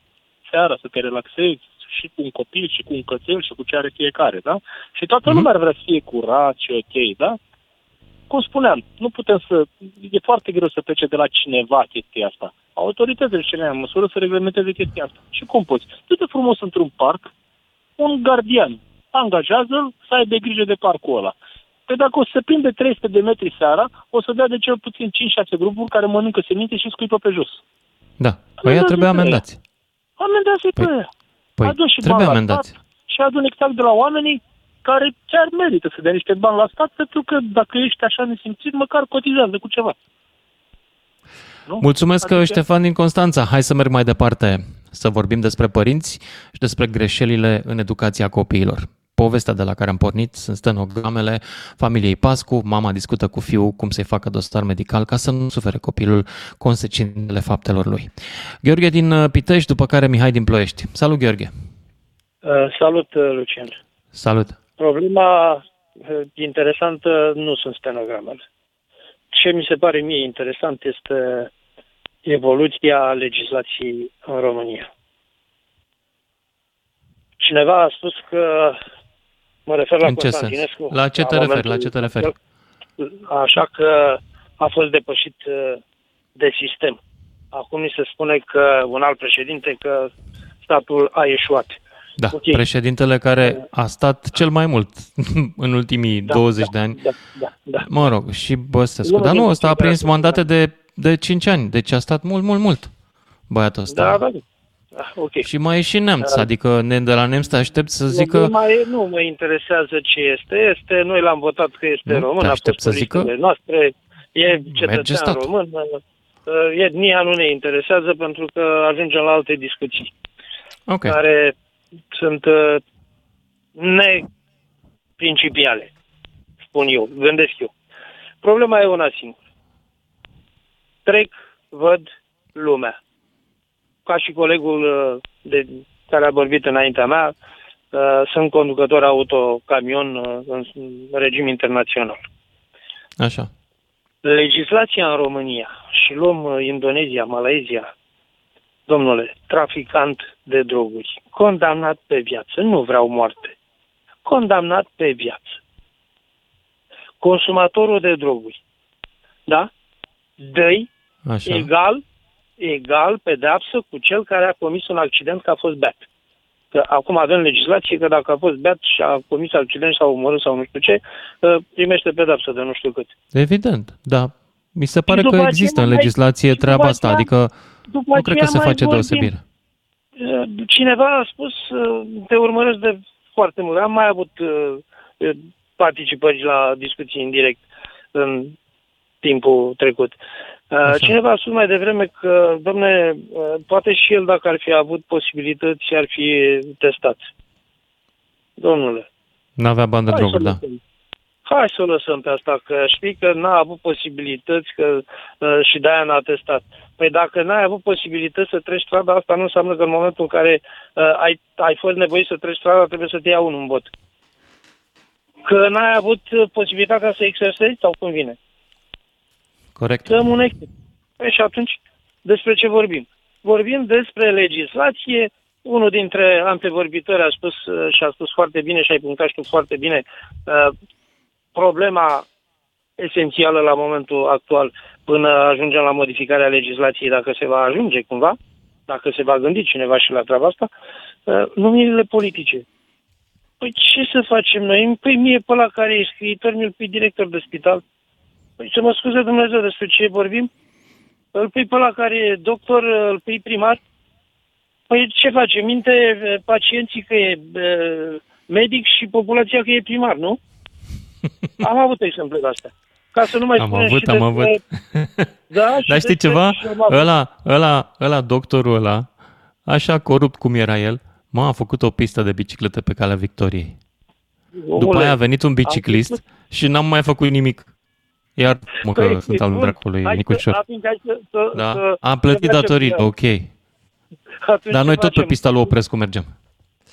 seara să te relaxezi și cu un copil și cu un cățel și cu ce are fiecare, da? Și toată Mhm. lumea ar vrea să fie curat și ok, da? Cum spuneam, nu putem să... E foarte greu să plece de la cineva chestia asta. Autoritățile cele mai în măsură să reglementeze chestia asta. Și cum poți? Du-te frumos într-un parc, un gardian, angajează-l să aibă grijă de parcul ăla. Păi dacă o să se prinde 300 de metri seara, o să dea de cel puțin 5-6 grupuri care mănâncă semințe și scuipă pe jos. Da, ăia Amendați-i trebuie pe amendați. Amendează-i Păi- pe ăia. Păi, Adu și trebuie bani la amendați. stat și adun exact de la oamenii care chiar merită să dea niște bani la stat, pentru că dacă ești așa nesimțit, măcar cotizează cu ceva. Nu? Mulțumesc, Adică- Ștefan din Constanța. Hai să merg mai departe, să vorbim despre părinți și despre greșelile în educația copiilor. Povestea de la care am pornit sunt stenogramele familiei Pascu. Mama discută cu fiul cum să-i facă dosar medical ca să nu sufere copilul consecințele faptelor lui. Gheorghe din uh, Pitești, după care Mihai din Ploiești. Salut, Gheorghe! Uh, Salut, uh, Lucian. Salut! Problema uh, interesantă nu sunt stenogramele. Ce mi se pare mie interesant este evoluția legislației în România. Cineva a spus că mă refer la În ce sens? Constantinescu. La ce te referi? momentul- La ce te referi? Așa că a fost depășit uh, de sistem. Acum mi se spune că un alt președinte că statul a ieșuat. Da, Ok. președintele care a stat cel mai mult în ultimii Da, 20 da, de ani. Da, da, da. Mă rog, și Băsescu. Unul Dar nu, din ăsta a cei care prins au mandate de, de 5 ani, deci a stat mult, mult, mult băiatul ăsta. Da, da. Da ok. Și mai e și nemț, Da. adică ne, de la nemț te aștept să zică... Nu, mai, nu mă interesează ce este. Este, noi l-am votat că este Nu, român, te a aștept fost să pe zică? listele noastre E cetățean stat. român, uh, etnia nu ne interesează pentru că ajungem la alte discuții Ok. care sunt uh, neprincipiale, spun eu, gândesc eu. Problema e una singură. Trec, văd lumea. Ca și colegul uh, de, care a vorbit înaintea mea, uh, sunt conducător auto-camion uh, în regim internațional. Așa. Legislația în România și luăm uh, Indonezia, Malaezia, domnule, traficant de droguri, condamnat pe viață, nu vreau moarte, condamnat pe viață. Consumatorul de droguri, da? Dă-i Așa. egal, egal pedeapsă cu cel care a comis un accident că a fost beat. Că acum avem legislație că dacă a fost beat și a comis accident sau omorât sau nu știu ce, uh, primește pedeapsă de nu știu cât. Evident, da. Mi se pare după că aceea există în mai- legislație și după treaba asta, aceea- adică După nu cred că aceea se mai face vorbim. deosebire. Uh, Cineva a spus, uh, te urmăresc de foarte mult. Am mai avut uh, uh, participări la discuții în direct în timpul trecut. Uh, Așa. Cineva a spus mai devreme că, domne, uh, poate și el, dacă ar fi avut posibilități, ar fi testat. Domnule, N-avea bani de hai droguri, să da. lăsăm. Hai să o lăsăm pe asta, că știi că n-a avut posibilități că, uh, și de-aia n-a testat. Păi dacă n-ai avut posibilități să treci strada, asta nu înseamnă că în momentul în care uh, ai, ai fost nevoit să treci strada, trebuie să te ia unul în bot. Că n-ai avut uh, posibilitatea să exersezi sau cum vine. Corect. Dăm un exemplu. Păi și atunci, despre ce vorbim? Vorbim despre legislație. Unul dintre antevorbitori a spus uh, și a spus foarte bine și ai punctat și tu foarte bine uh, problema esențială la momentul actual până ajungem la modificarea legislației, dacă se va ajunge cumva, dacă se va gândi cineva și la treaba asta, uh, numirile politice. Păi ce să facem noi? Păi mie pe la care e scriitor, mi-l pui director de spital. Păi să mă scuze Dumnezeu despre ce vorbim? Îl pui pe la care e doctor, îl pui primar? Păi ce face? Minte eh, pacienții că e eh, medic și populația că e primar, nu? Am avut exemple de astea. Ca să nu mai Am spunem avut, și am despre- avut. Da, și Dar știi despre- ceva? și am avut. Ăla, ăla, ăla, doctorul ăla, așa corupt cum era el, mă, a făcut o pistă de bicicletă pe calea Victoriei. După Omule, aia a venit un biciclist văzut? și n-am mai făcut nimic. Iar mă că Păi, sunt al bun. dracului Hai să- Nicușor. atunci hai să- să- Da? să- Am să plătit facem- datoriile, ok. atunci Dar ce noi tot pe facem? pista lui Oprescu mergem.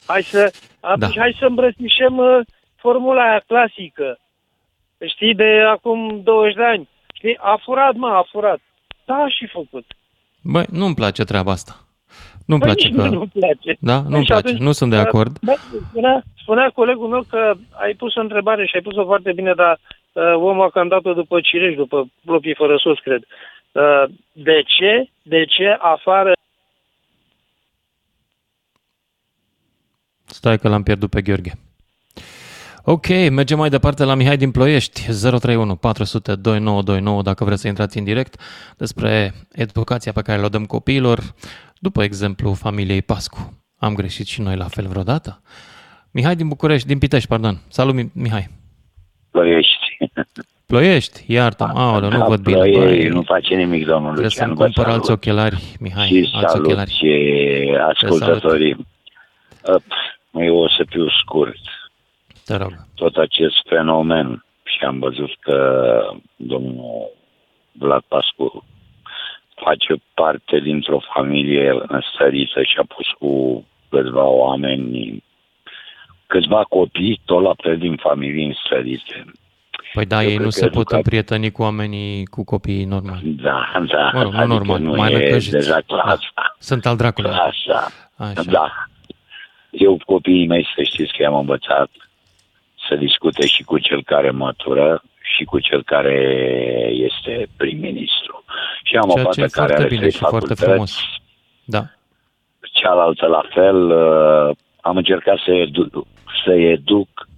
Hai să, atunci Da. hai să îmbrățișăm uh, formula aia clasică. Știi, de acum 20 de ani. Știi, a furat, mă, a furat. Da, a și făcut. Băi, nu-mi place treaba asta. Nu-mi Păi place nici că... mie nu-mi place. Da? Păi Nu-mi și place. atunci, Nu sunt de uh, acord. Da, spunea, spunea colegul meu că ai pus o întrebare și ai pus-o foarte bine, dar uh, omul a cam dat-o după cireș, după plopii fără sos, cred. Uh, de ce? De ce afară Stai că l-am pierdut pe Gheorghe. Ok, mergem mai departe la Mihai din Ploiești, 031 400 2929, dacă vreți să intrați în direct, despre educația pe care o dăm copiilor, după exemplu familiei Pascu. Am greșit și noi la fel vreodată? Mihai din București, din Pitești, pardon. Salut, Mi- Mihai. Ploiești. Ploiești, iartă aoleu, nu văd bine. Ploiești, băi. nu face nimic, domnul Trebuie Lucian. să-mi vă cumpăr salut. alți ochelari, Mihai, Și alți salut ochelari. și ascultătorii. Uh, Eu o să fiu scurt. Te rog. Tot acest fenomen și am văzut că domnul Vlad Pascu face parte dintr-o familie înstărită și a pus cu câțiva oameni, câțiva copii, tot la fel din familii înstărite. Păi da, Eu ei cred nu că se pot educa- împrieteni cu oamenii, cu copiii normali. Da, da. Mă rog, nu adică normal, nu mai e năcăjiți. deja clasa. Sunt al dracului. Clasa. Așa. Da. Eu, copiii mei, să știți că i-am învățat să discute și cu cel care mătură și cu cel care este prim-ministru. Și am Ceea o ce e fată care foarte are bine trei și foarte facultăți, frumos. Da. cealaltă la fel. uh, Am încercat să edu- să educ,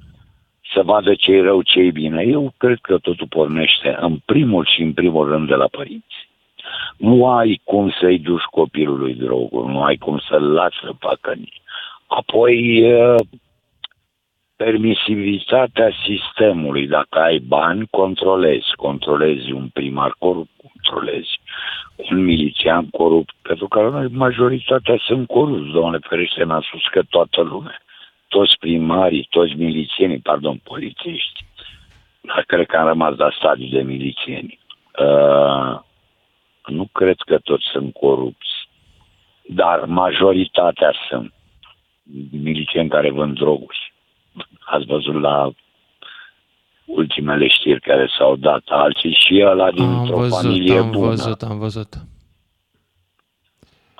să vadă ce e rău, ce e bine. Eu cred că totul pornește în primul și în primul rând de la părinți. Nu ai cum să-i duci copilului drogul, nu ai cum să-l lași să facă nici. Apoi, uh, permisivitatea sistemului. Dacă ai bani, controlezi. Controlezi un primar corupt, controlezi un milițian corupt. Pentru că la noi majoritatea sunt corupți, domnule ferește, n-a spus că toată lumea. Toți primarii, toți milițienii, pardon, polițiști. Dar cred că am rămas la stadiu de milițieni. Uh, nu cred că toți sunt corupți, dar majoritatea sunt milicieni care vând droguri. Ați văzut la ultimele știri care s-au dat alții și ăla dintr-o am văzut, familie am bună. văzut, am văzut.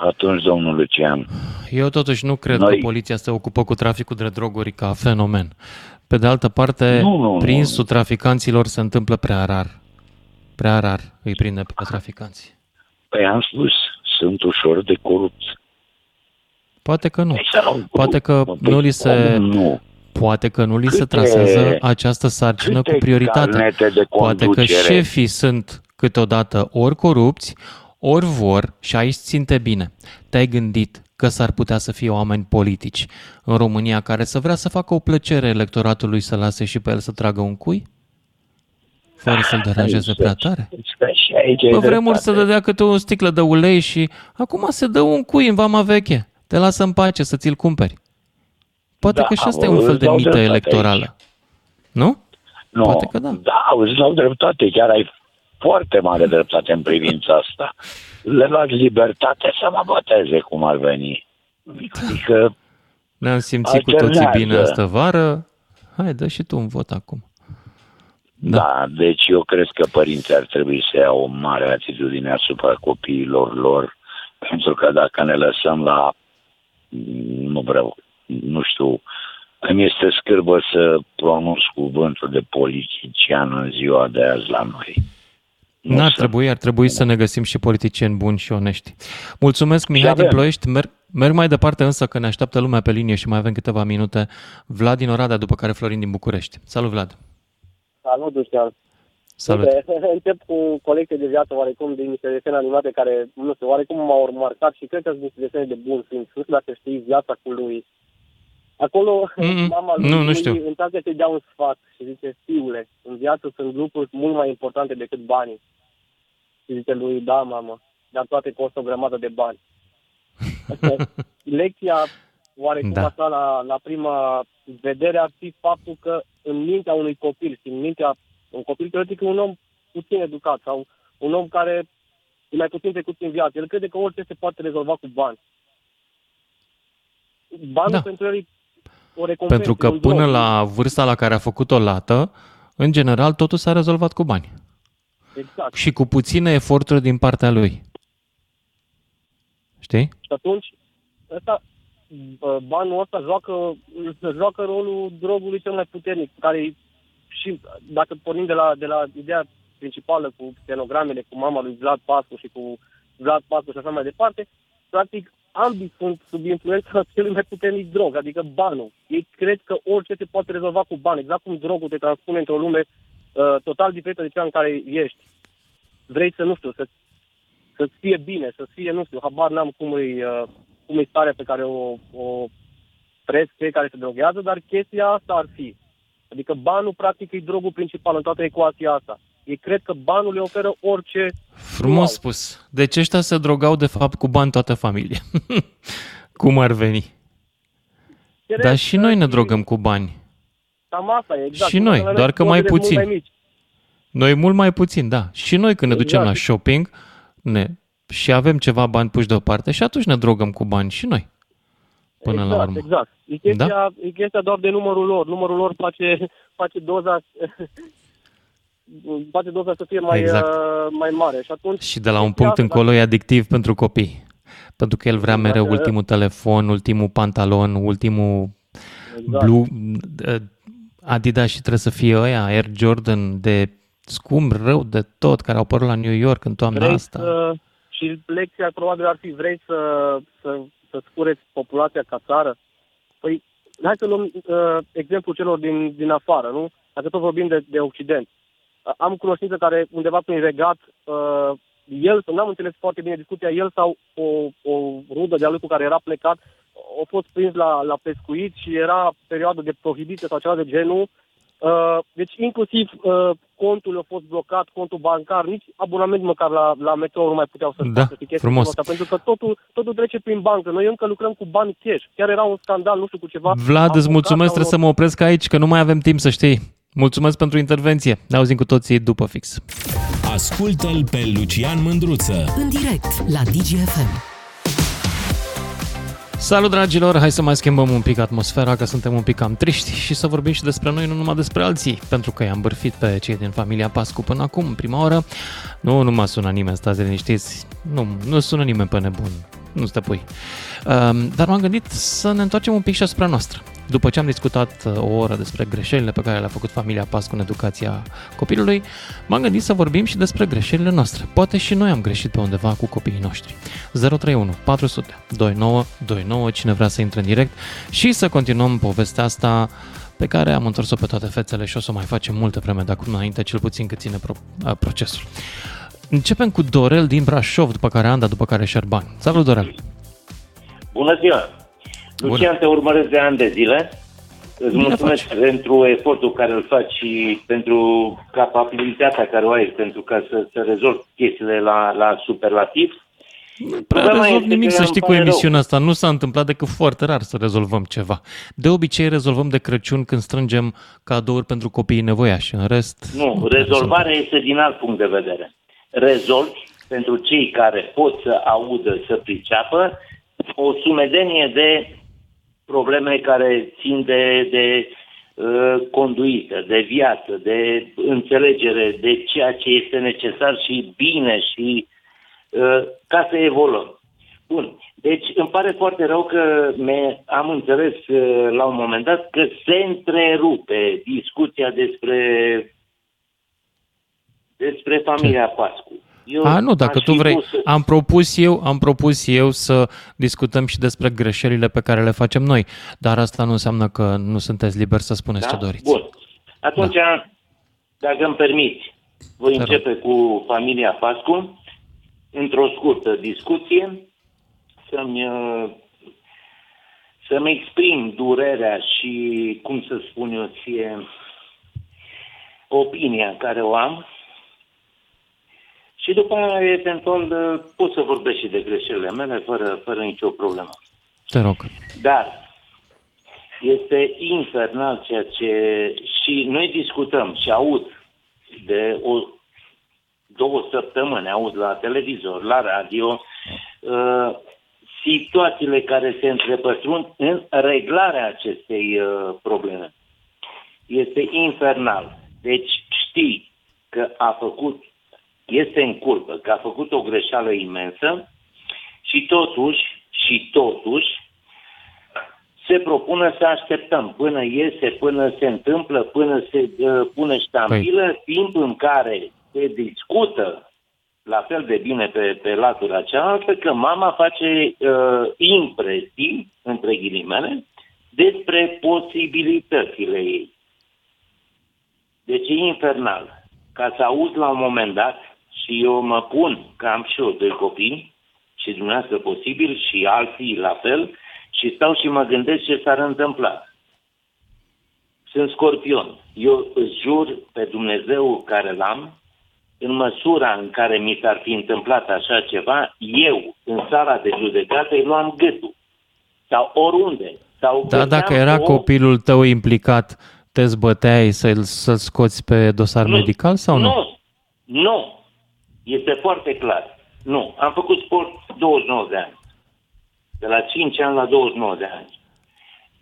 Atunci, domnul Lucian, Eu totuși nu cred Noi- că poliția se ocupă cu traficul de droguri ca fenomen. Pe de altă parte, Nu, nu, nu. prinsul traficanților se întâmplă prea rar. Prea rar îi prinde pe traficanți. păi am spus, sunt ușor de corupți. Poate că nu. Păi sau- Poate că Păi nu li se, cum Nu. poate că nu li se Câte- trasează această sarcină câte cu prioritate. carnete de Poate că conducere? șefii sunt câteodată ori corupți, ori vor, și aici ținte bine. Te-ai gândit că s-ar putea să fie oameni politici în România care să vrea să facă o plăcere electoratului să lase și pe el să tragă un cui? Fără să-l deranjeze prea tare? Că și aici ai Pe vremuri se dreptate. dădea câte o sticlă de ulei și acum se dă un cui în vama veche. Te lasă în pace să ți-l cumperi. Poate Da, că și asta e mă, un fel îți de dau mită dreptate electorală. Nu? Nu, Poate că da. Da, îți dau dreptate, chiar ai foarte mare dreptate în privința asta. Le lași libertate să mă boteze cum ar veni. Adică, Ne-am simțit cu toții Alternează. bine astă vară. Hai, dă și tu un vot acum. da. da, deci eu cred că părinții ar trebui să iau o mare atitudine asupra copiilor lor, pentru că dacă ne lăsăm la, nu vreau, nu știu, îmi este scârbă să pronunț cuvântul de politician în ziua de azi la noi. Nu N-ar să- trebui, ar trebui să ne găsim și politicieni buni și onești. Mulțumesc, Mihai din avem. Ploiești. Merg, merg mai departe însă că ne așteaptă lumea pe linie și mai avem câteva minute. Vlad din Oradea, după care Florin din București. Salut, Vlad! Salut, Lucian. Salut! Uite, încep cu colecte de viață oarecum din niște desene animate care, nu știu, oarecum m-au marcat și cred că sunt niște desene de bun simț. Nu știu dacă știți viața cu lui. Acolo, Mm-mm. mama lui, Nu, nu știu. lui încearcă să-i dea un sfat și zice, fiule, în viață sunt lucruri mult mai importante decât banii. Și zice lui, da, mamă, dar toate costă o grămadă de bani. Asta, lecția, oarecum Da. da. așa, la, la prima vedere ar fi faptul că în mintea unui copil și în mintea un copil teoretic e un om puțin educat sau un om care e mai puțin trecut în viață. El crede că orice se poate rezolva cu bani. Banul Da. pentru el e o recompensă. Pentru că un până job. la vârsta la care a făcut o lată, în general, totul s-a rezolvat cu bani. Exact. Și cu puține eforturi din partea lui. Știi? Și atunci, ăsta, bă, banul ăsta joacă, joacă rolul drogului cel mai puternic, care e și dacă pornim de la, de la ideea principală cu stenogramele cu mama lui Vlad Pascu și cu Vlad Pascu și așa mai departe, practic ambii sunt sub influența celui mai puternic drog, adică banul. Ei cred că orice se poate rezolva cu bani, exact cum drogul te transpune într-o lume uh, total diferită de cea în care ești. Vrei să, nu știu, să să-ți fie bine, să fie, nu știu, habar n-am cum e, uh, cum e starea pe care o, o trăiesc cei care se droghează, dar chestia asta ar fi. Adică banul, practic, e drogul principal în toată ecuația asta. Ei cred că banul le oferă orice... Frumos Wow. spus. Deci ăștia se drogau de fapt cu bani toată familia. Cum ar veni? Cere- Dar și noi ne drogăm cu bani. Cam asta e, exact. Și noi, Numai doar că mai dozele sunt puțin. mult Mai mici. Noi mult mai puțin, da. Și noi când ne ducem Exact. la shopping ne, și avem ceva bani puși deoparte și atunci ne drogăm cu bani și noi. Până exact, la urmă. Exact. E chestia, da? e chestia doar de numărul lor. Numărul lor face, face doza face doza să fie mai, Exact. uh, mai mare. Și atunci Și de la un chestia punct asta, încolo e adictiv pentru copii. Pentru că el vrea Exact. mereu ultimul telefon, ultimul pantalon, ultimul Exact. blue, uh, Adidas și trebuie să fie ăia, Air Jordan de scump rău de tot, care au apărut la New York în toamna vrei asta. Să, și lecția probabil ar fi, vrei să, să, să scureți populația ca țară? Păi, hai să luăm uh, exemplul celor din, din afară, nu? Dacă tot vorbim de, de Occident. Uh, am cunoștință care undeva prin regat, uh, el, n-am înțeles foarte bine discuția, el sau o, o rudă de-a lui cu care era plecat, a fost prins la, la pescuit și era perioadă de prohibiție sau ceva de genul. Uh, deci inclusiv uh, contul a fost blocat, contul bancar, nici abonament măcar la, la metrou nu mai puteau să Da, frumos. Asta, pentru că totul, totul trece prin bancă. Noi încă lucrăm cu bani cash. Chiar era un scandal, nu știu, cu ceva. Vlad, îți avocat mulțumesc, sau- trebuie să mă opresc aici, că nu mai avem timp să știi. Mulțumesc pentru intervenție. Ne auzim cu toții după fix. Ascultă-l pe Lucian Mândruță. În direct la DGFM. Salut, dragilor! Hai să mai schimbăm un pic atmosfera, că suntem un pic cam triști și să vorbim și despre noi, nu numai despre alții, pentru că i-am bârfit pe cei din familia Pascu până acum, în prima oră. Nu, nu m-a sunat nimeni, stați liniștiți, nu, nu sună nimeni pe nebun, nu te pui. Um, dar m-am gândit să ne întoarcem un pic și asupra noastră. După ce am discutat uh, o oră despre greșelile pe care le-a făcut familia Pascu în educația copilului, m-am gândit să vorbim și despre greșelile noastre. Poate și noi am greșit pe undeva cu copiii noștri. 031 400 2929, cine vrea să intre în direct și să continuăm povestea asta pe care am întors-o pe toate fețele și o să o mai facem multă vreme de acum înainte, cel puțin cât ține pro- a, procesul. Începem cu Dorel din Brașov, după care Anda, după care Șerban. Salut, Dorel! Bună ziua! Lucian, te urmăresc de ani de zile. Îți Bine mulțumesc pentru efortul care îl faci și pentru capabilitatea care o ai pentru ca să, să rezolvi chestiile la, la superlativ. Prea Problema rezolv este nimic, că să îmi știi, cu pare rău. emisiunea asta. Nu s-a întâmplat decât foarte rar să rezolvăm ceva. De obicei rezolvăm de Crăciun când strângem cadouri pentru copiii nevoiași. În rest... Nu, rezolvarea este din alt punct de vedere. Rezolvi pentru cei care pot să audă, să priceapă, o sumedenie de probleme care țin de, de uh, conduită, de viață, de înțelegere de ceea ce este necesar și bine și uh, ca să evoluăm. Bun. Deci îmi pare foarte rău că me, am înțeles uh, la un moment dat că se întrerupe discuția despre despre familia Pascu. Eu A, nu, dacă aș tu fi vrei. vrut să- Am propus eu, am propus eu să discutăm și despre greșelile pe care le facem noi, dar asta nu înseamnă că nu sunteți liberi să spuneți ce doriți. Bun. Atunci, da. dacă îmi permiți, voi Te rog. începe cu familia Pascu, într-o scurtă discuție, să-mi, uh, să-mi exprim durerea și, cum să spun eu ție, opinia care o am și după aia, eventual, uh, pot să vorbesc și de greșelile mele fără, fără nicio problemă. Te rog. Dar este infernal ceea ce... Și noi discutăm și aud de o, două săptămâni, aud la televizor, la radio, uh, situațiile care se întrepătrund în reglarea acestei uh, probleme. Este infernal. Deci știi că a făcut, este în culpă, că a făcut o greșeală imensă și totuși, și totuși, se propune să așteptăm până iese, până se întâmplă, până se uh, pune ștampilă, Păi. timp în care se discută la fel de bine pe, pe latura cealaltă că mama face uh, impresii, între ghilimele, despre posibilitățile ei. Deci e infernal. Ca să aud la un moment dat, și eu mă pun că am și eu doi copii, și dumneavoastră posibil, și alții la fel, și stau și mă gândesc ce s-ar întâmpla. Sunt scorpion. Eu îți jur pe Dumnezeu care l-am, în măsura în care mi s-ar fi întâmplat așa ceva, eu, în sala de judecată, îi luam gâtul. Sau oriunde. Sau Dar găseam dacă era o- copilul tău implicat, te zbăteai să-l, să-l scoți pe dosar Nu. medical sau nu? Nu. Nu. Este foarte clar. Nu. Am făcut sport 29 de ani. De la 5 ani la 29 de ani.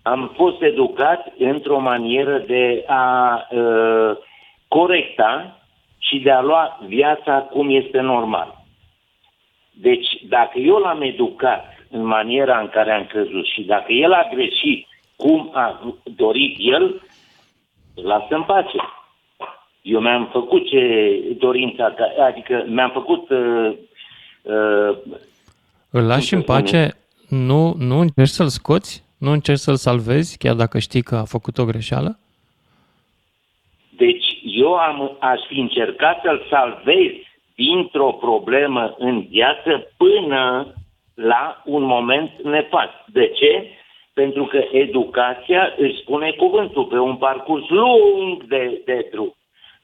Am fost educat într-o manieră de a uh, corecta și de a lua viața cum este normal. Deci, dacă eu l-am educat în maniera în care am crezut și dacă el a greșit cum a dorit el, lasă în pace. Eu mi-am făcut ce dorința, ca- adică mi-am făcut uh, uh, Îl lași în pace, nu, nu încerci să-l scoți? Nu încerci să-l salvezi, chiar dacă știi că a făcut o greșeală? Deci eu am, aș fi încercat să-l salvez dintr-o problemă în viață până la un moment nefast. De ce? Pentru că educația își spune cuvântul pe un parcurs lung de, de drum.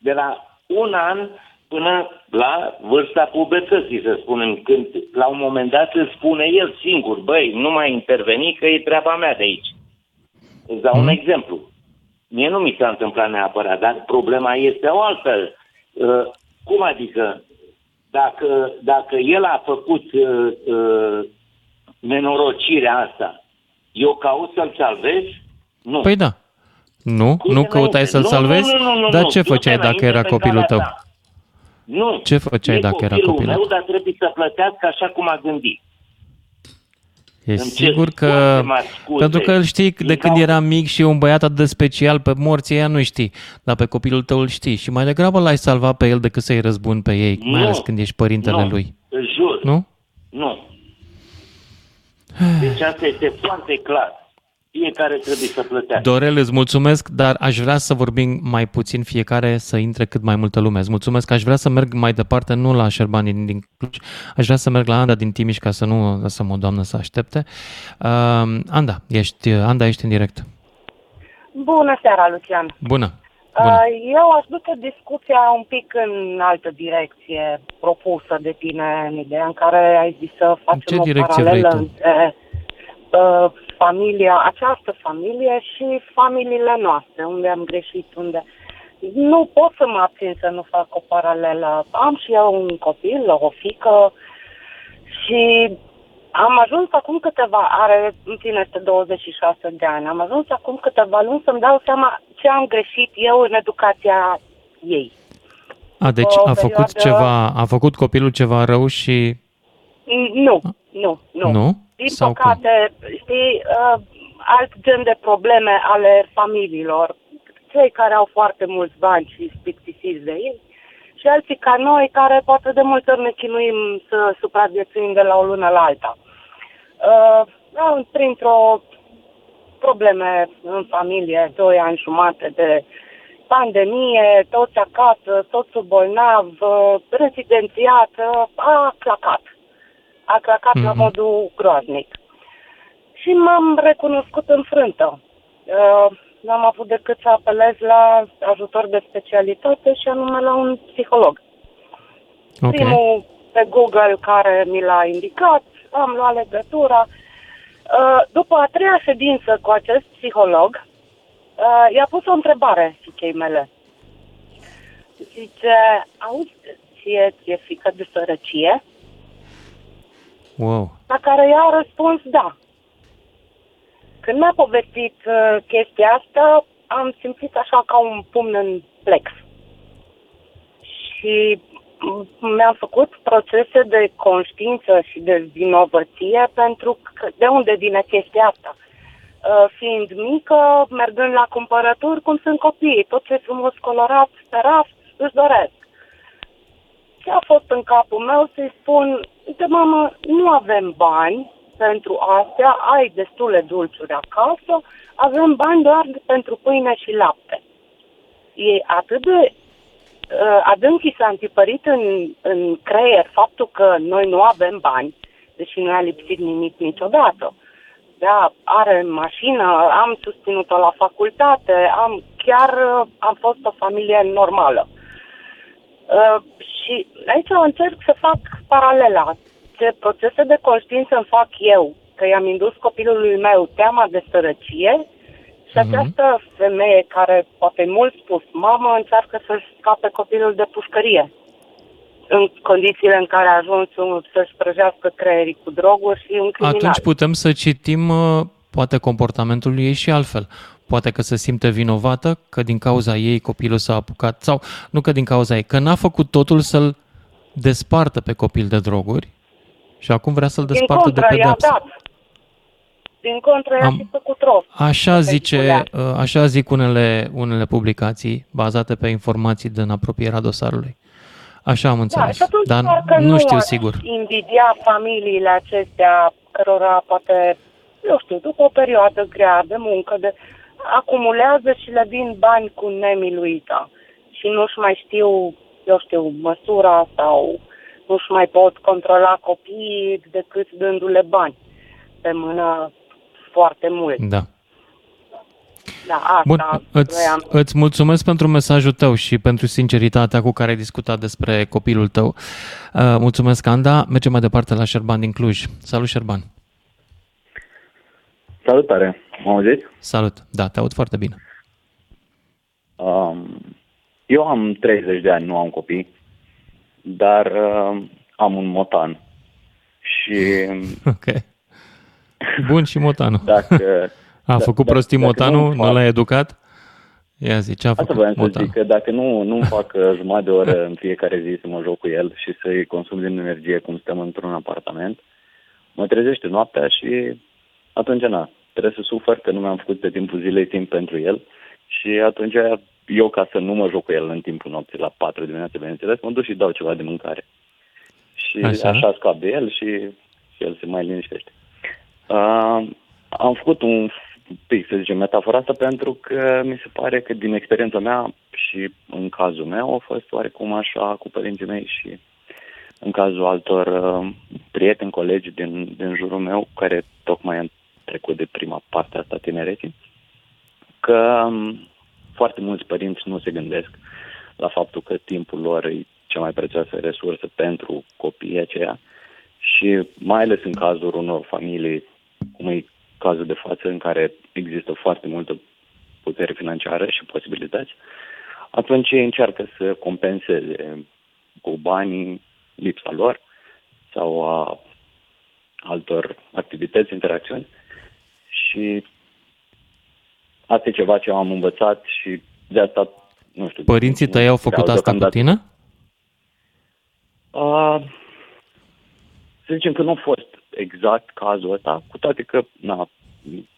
De la un an până la vârsta pubertății, să spunem, când la un moment dat îți spune el singur, băi, nu mai interveni că e treaba mea de aici. Îți dau mm. un exemplu. Mie nu mi s-a întâmplat neapărat, dar problema este o altă. Uh, cum adică? Dacă, dacă el a făcut uh, uh, nenorocirea asta, eu caut să-l salvez? Nu. Păi da. Nu? Cum nu căutai să-l salvezi? Nu, nu, nu, nu, Dar ce făceai dacă era copilul tău? Ta. Nu. Ce făceai dacă era copilul meu, dar trebuie să plătească așa cum a gândit. E Îmi sigur că... Pentru că îl știi de când era mic și un băiat atât de special, pe morții ea nu știi, dar pe copilul tău îl știi. Și mai degrabă l-ai salvat pe el decât să-i răzbun pe ei, nu. mai ales când ești părintele nu. lui. Îl jur. Nu? Nu. Deci asta este foarte clar fiecare trebuie să plătească. Dorel, îți mulțumesc, dar aș vrea să vorbim mai puțin fiecare, să intre cât mai multă lume. Îți mulțumesc, aș vrea să merg mai departe, nu la Șerbani din, din Cluj, aș vrea să merg la Anda din Timiș ca să nu lăsăm o doamnă să aștepte. Uh, Anda, ești, Anda, ești în direct. Bună seara, Lucian. Bună. Bună. Uh, eu aș duce discuția un pic în altă direcție propusă de tine, în ideea în care ai zis să facem Ce o direcție paralelă vrei tu? între uh, familia, această familie și familiile noastre, unde am greșit, unde... Nu pot să mă abțin să nu fac o paralelă. Am și eu un copil, o fică și am ajuns acum câteva, are în fine este 26 de ani, am ajuns acum câteva luni să-mi dau seama ce am greșit eu în educația ei. A, deci a făcut perioadă... ceva, a făcut copilul ceva rău și... Nu, nu, nu. Nu? Din Sau păcate, cum? știi, uh, alt gen de probleme ale familiilor. Cei care au foarte mulți bani și spictisiți de ei și alții ca noi care poate de multe ori ne chinuim să supraviețuim de la o lună la alta. Uh, printr-o probleme în familie, doi ani jumate de pandemie, toți acasă, soțul bolnav, uh, rezidențiat, uh, a clacat a clacat mm-hmm. la mhm. modul groaznic. Și m-am recunoscut înfrântă. Uh, n-am avut decât să apelez la ajutor de specialitate și anume la un psiholog. Okay. Primul pe Google care mi l-a indicat, am luat legătura. Uh, după a treia ședință cu acest psiholog, uh, i-a pus o întrebare fiicei mele. Zice, auzi, ție, ție frică de sărăcie? Wow. La care ea a răspuns da. Când mi-a povestit uh, chestia asta, am simțit așa ca un pumn în plex. Și mi-am făcut procese de conștiință și de vinovăție pentru că de unde vine chestia asta. Uh, fiind mică, mergând la cumpărături, cum sunt copiii, tot ce e frumos colorat pe raft, își doresc. Ce a fost în capul meu să-i spun, Uite, mamă, nu avem bani pentru astea, ai destule dulciuri acasă, avem bani doar pentru pâine și lapte. E atât de uh, adânc i s-a întipărit în, în creier faptul că noi nu avem bani, deși nu a lipsit nimic niciodată. Da, are mașină, am susținut-o la facultate, am chiar uh, am fost o familie normală. Uh, și aici încerc să fac paralela. Ce procese de conștiință îmi fac eu, că i-am indus copilului meu teama de sărăcie și uh-huh. această femeie care, poate mult spus, mamă, încearcă să-și scape copilul de pușcărie în condițiile în care a ajuns să-și prăjească creierii cu droguri și un criminal. Atunci putem să citim uh, poate comportamentul ei și altfel. Poate că se simte vinovată că din cauza ei copilul s-a apucat, sau nu că din cauza ei, că n-a făcut totul să-l despartă pe copil de droguri și acum vrea să-l despartă contră, de pedepsă. Dat. Din contră, i-a Am, făcut rost. Așa, zice, uh, așa zic unele, unele publicații bazate pe informații din apropierea dosarului. Așa am înțeles, da, dar nu, nu știu sigur. invidia familiile acestea cărora poate, eu știu, după o perioadă grea de muncă, de acumulează și le vin bani cu nemiluită și nu-și mai știu, eu știu, măsura sau nu-și mai pot controla copiii decât dându-le bani pe mână foarte mult. Da. Da, asta Bun, îți, voiam. îți mulțumesc pentru mesajul tău și pentru sinceritatea cu care ai discutat despre copilul tău. Uh, mulțumesc, Anda. Mergem mai departe la Șerban din Cluj. Salut, Șerban. Salutare, mă auziți? Salut. Da, te aud foarte bine. Um, eu am 30 de ani, nu am copii, dar uh, am un motan. Și Ok. Bun și motanul. dacă... A da- făcut da- prostii dacă motanul? nu Nu fac- l-ai educat? Ia zi, ce a Asta făcut voiam să motanul? zic, că dacă nu, nu fac uh, jumătate de oră în fiecare zi să mă joc cu el și să-i consum din energie cum stăm într-un apartament, mă trezește noaptea și atunci, na, trebuie să sufăr că nu mi-am făcut pe timpul zilei timp pentru el și atunci eu, ca să nu mă joc cu el în timpul nopții la 4 dimineața, bineînțeles, mă duc și dau ceva de mâncare. Și Așa. așa, așa scap de el și, și el se mai liniștește. Uh, am făcut un pic, să zicem, metafora asta pentru că mi se pare că din experiența mea și în cazul meu a fost oarecum așa cu părinții mei și în cazul altor uh, prieteni, colegi din, din jurul meu care tocmai am trecut de prima parte asta tinereții, că um, foarte mulți părinți nu se gândesc la faptul că timpul lor e cea mai prețioasă resursă pentru copiii aceia și mai ales în cazul unor familii, cum e cazul de față, în care există foarte multă putere financiară și posibilități, atunci ei încearcă să compenseze cu banii lipsa lor sau a altor activități, interacțiuni și asta e ceva ce am învățat și de asta, nu știu... Părinții tăi nu au făcut vreau asta cu deocamdată- tine? Uh, să zicem că nu a fost exact cazul ăsta, cu toate că, na,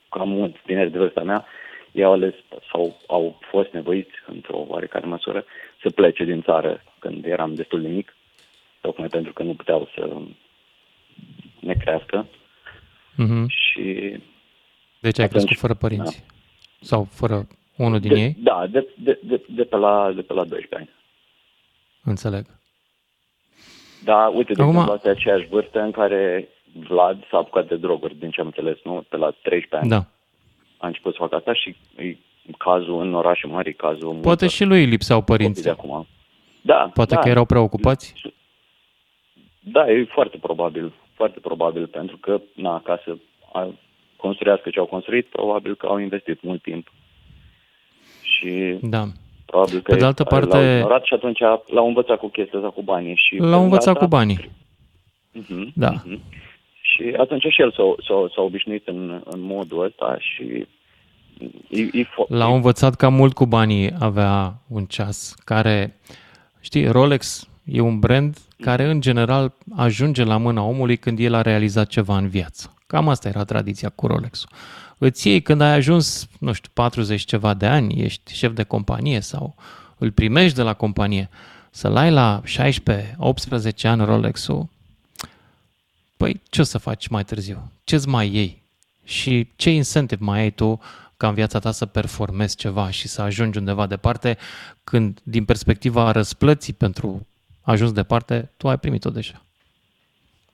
cam mulți tineri de vârsta mea, ei au ales sau au fost nevoiți, într-o oarecare măsură, să plece din țară când eram destul de mic, tocmai pentru că nu puteau să ne crească Mhm. și... Deci ai Atunci- crescut fără părinți? Sau fără unul din de, ei? Da, de, de, de, de, pe la, de pe la 12 ani. Înțeleg. Da, uite, de Acum- exemplu, asta e aceeași vârstă în care Vlad s-a apucat de droguri, din ce am înțeles, nu? Pe la 13 ani Da. a început să facă asta și e cazul în orașe mari, e cazul Poate multor și lui lipseau copii de părinții. acum. Da, Poate da, că erau preocupați? Da, e foarte probabil, foarte probabil, pentru că, na, ca să a- construiască ce au construit, probabil că au investit mult timp. Și Da. probabil că Pe de altă l-au parte- ignorat și atunci l-au învățat cu chestia asta cu banii. Și pe L-au lângă învățat asta- cu banii. Mhm, Da. mhm. Și atunci și el s-a, s-a, s-a obișnuit în, în modul ăsta și e, e fo- L-au învățat cam mult cu banii avea un ceas care, știi, Rolex e un brand care în general ajunge la mâna omului când el a realizat ceva în viață. Cam asta era tradiția cu Rolex-ul. Îți iei când ai ajuns, nu știu, 40 ceva de ani, ești șef de companie sau îl primești de la companie, să-l ai la 16-18 ani Rolex-ul, Păi ce o să faci mai târziu? Ce-ți mai iei? Și ce incentive mai ai tu ca în viața ta să performezi ceva și să ajungi undeva departe când din perspectiva răsplății pentru ajuns departe, tu ai primit-o deja.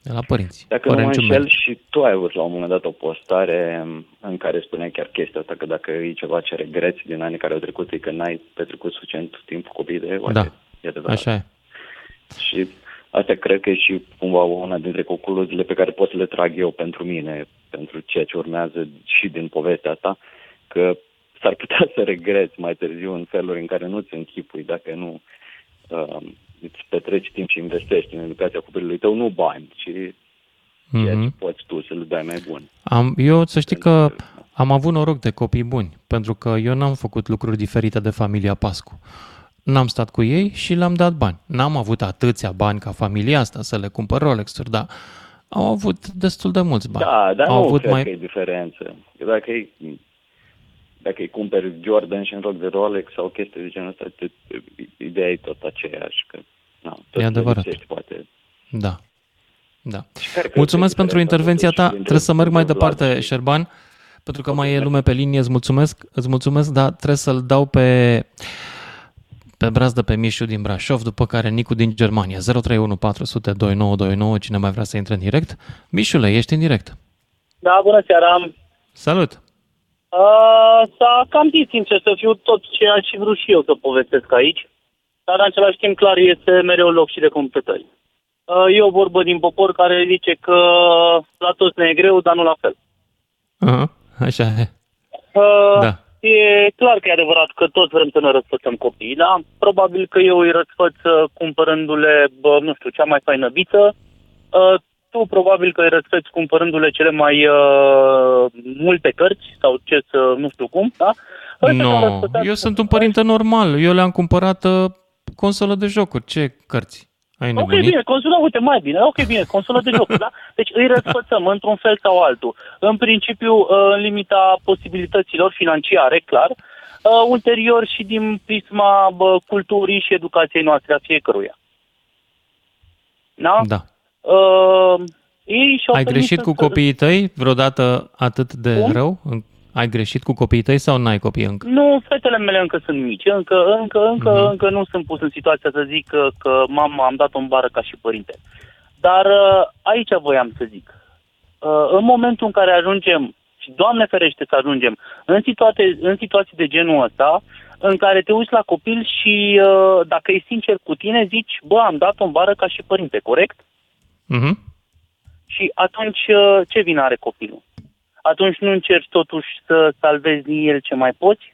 De la părinți. Dacă fără nu mă niciun înșel merit. și tu ai avut la un moment dat o postare în care spuneai chiar chestia asta, că dacă e ceva ce regreți din anii care au trecut, e că n-ai petrecut suficient timp cu copiii de oare Da, e adevărat. așa e. Și asta cred că e și cumva una dintre concluziile pe care pot să le trag eu pentru mine, pentru ceea ce urmează și din povestea asta, că s-ar putea să regreți mai târziu în feluri în care nu-ți închipui dacă nu uh, îți petreci timp și investești în educația copilului tău, nu bani, ci ceea ce Mhm. poți tu să le dai mai bun. Am, eu să știi că am avut noroc de copii buni, pentru că eu n-am făcut lucruri diferite de familia Pascu. N-am stat cu ei și le-am dat bani. N-am avut atâția bani ca familia asta să le cumpăr Rolex-uri, dar au avut destul de mulți bani. Da, dar au nu avut cred mai... că e diferență. Că dacă îi, dacă îi cumperi Jordan și în loc de Rolex sau chestii de genul ăsta, te, ideea e tot aceeași. Că, na, tot E adevărat. lipsești, poate. Da. Da. cred că Mulțumesc e pentru diferența intervenția totuși ta. dintre- Trebuie să merg mai dintre Vlad departe, Șerban, pentru că mai e lume pe linie. Îți mulțumesc, îți mulțumesc, dar trebuie să-l dau pe, pe brazdă pe Mișu din Brașov, după care Nicu din Germania. 031 400 2929, cine mai vrea să intre în direct. Mișule, ești în direct. Da, bună seara. Salut! Uh, s-a cam zis, sincer, să fiu tot ce aș fi vrut și eu să povestesc aici, dar în același timp clar este mereu loc și de completări. Uh, e o vorbă din popor care zice că la toți ne e greu, dar nu la fel. Uh-huh. Așa e. Uh, Da. E clar că e adevărat că toți vrem să ne răsfățăm copiii, da? Probabil că eu îi răsfăț uh, cumpărându-le, bă, nu știu, cea mai faină biță. Uh, tu probabil că îi răsfăți cumpărându-le cele mai uh, multe cărți sau ce să, nu știu cum, da? Ăștia Nu, s-au răsfățat- eu sunt un părinte normal. Eu le-am cumpărat uh, consolă de jocuri. Ce cărți? Ai Ok, nebunit? bine, consolă, uite, mai bine, ok, bine, consolă de joc, da? Deci îi răsfățăm într-un fel sau altul. În principiu, uh, în limita posibilităților financiare, clar, uh, ulterior și din prisma bă, culturii și educației noastre a fiecăruia. Da? Da. Uh, ei și-au Ai permis greșit să- cu copiii tăi vreodată atât de Cum? rău? În- Ai greșit cu copiii tăi sau n-ai copii încă? Nu, fetele mele încă sunt mici, încă, încă, încă, Mhm. încă nu sunt pus în situația să zic că, că mama am dat-o în bară ca și părinte. Dar uh, aici voiam să zic. Uh, În momentul în care ajungem, și Doamne ferește să ajungem, în situații, în situații de genul ăsta, în care te uiți la copil și uh, dacă e sincer cu tine, zici, bă, am dat-o în bară ca și părinte, corect? Mhm. Și atunci uh, ce vină are copilul? Atunci nu încerci totuși să salvezi din el ce mai poți?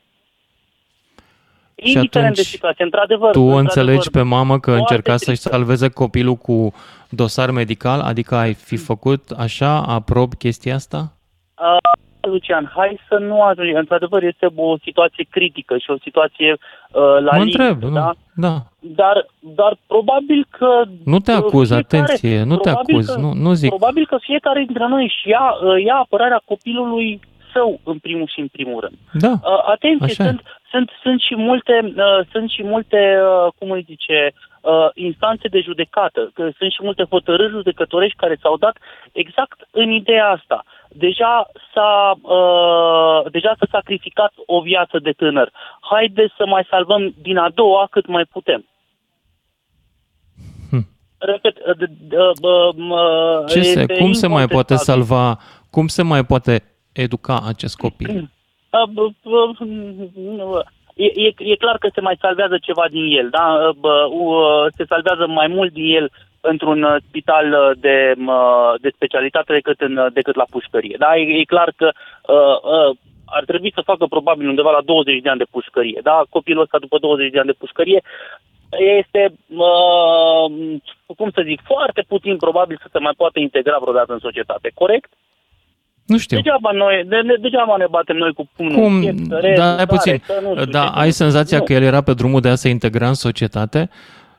Și Indiferent de atunci situație, într-adevăr. Tu într-adevăr, înțelegi pe mamă că foarte încerca să-și tristă. salveze copilul cu dosar medical? Adică ai fi făcut așa, aprob chestia asta? Uh, Lucian, hai să nu ajungem. Într-adevăr, este o situație critică și o situație uh, la mă limită, întreb, da? nu? Da. Dar, dar probabil că... Nu te uh, acuz, fiecare- atenție, nu te probabil acuz, că- nu, nu zic. Probabil că fiecare dintre noi își ia, uh, ia apărarea copilului său în primul și în primul rând. Da, Uh, atenție, așa e. sunt, sunt, sunt și multe, uh, sunt și multe uh, cum îi zice, uh, instanțe de judecată, că sunt și multe hotărâri judecătorești care s-au dat exact în ideea asta. Deja s-a, uh, deja s-a sacrificat o viață de tânăr. Haide să mai salvăm din a doua cât mai putem. Hm. Repet, uh, d- d- uh, uh, Ce se, este cum se mai poate incontestabil. salva, cum se mai poate educa acest copil? Uh, bă, bă, nu, E, e, e clar că se mai salvează ceva din el, da? Uh, Bă, uh, se salvează mai mult din el într-un uh, spital uh, de, uh, de specialitate decât, în, uh, decât la pușcărie. Da? E, e clar că uh, uh, ar trebui să facă probabil undeva la 20 de ani de pușcărie. Da? Copilul ăsta după 20 de ani de pușcărie este, uh, cum să zic, foarte puțin probabil să se mai poată integra vreodată în societate. Corect? Nu știu. Degeaba, noi, de, de, degeaba ne batem noi cu pumnul în Cum? piept, să rez, Da, să ai puțin. tare, să nu știu Da, ce, ai senzația nu. că el era pe drumul de a se integra în societate.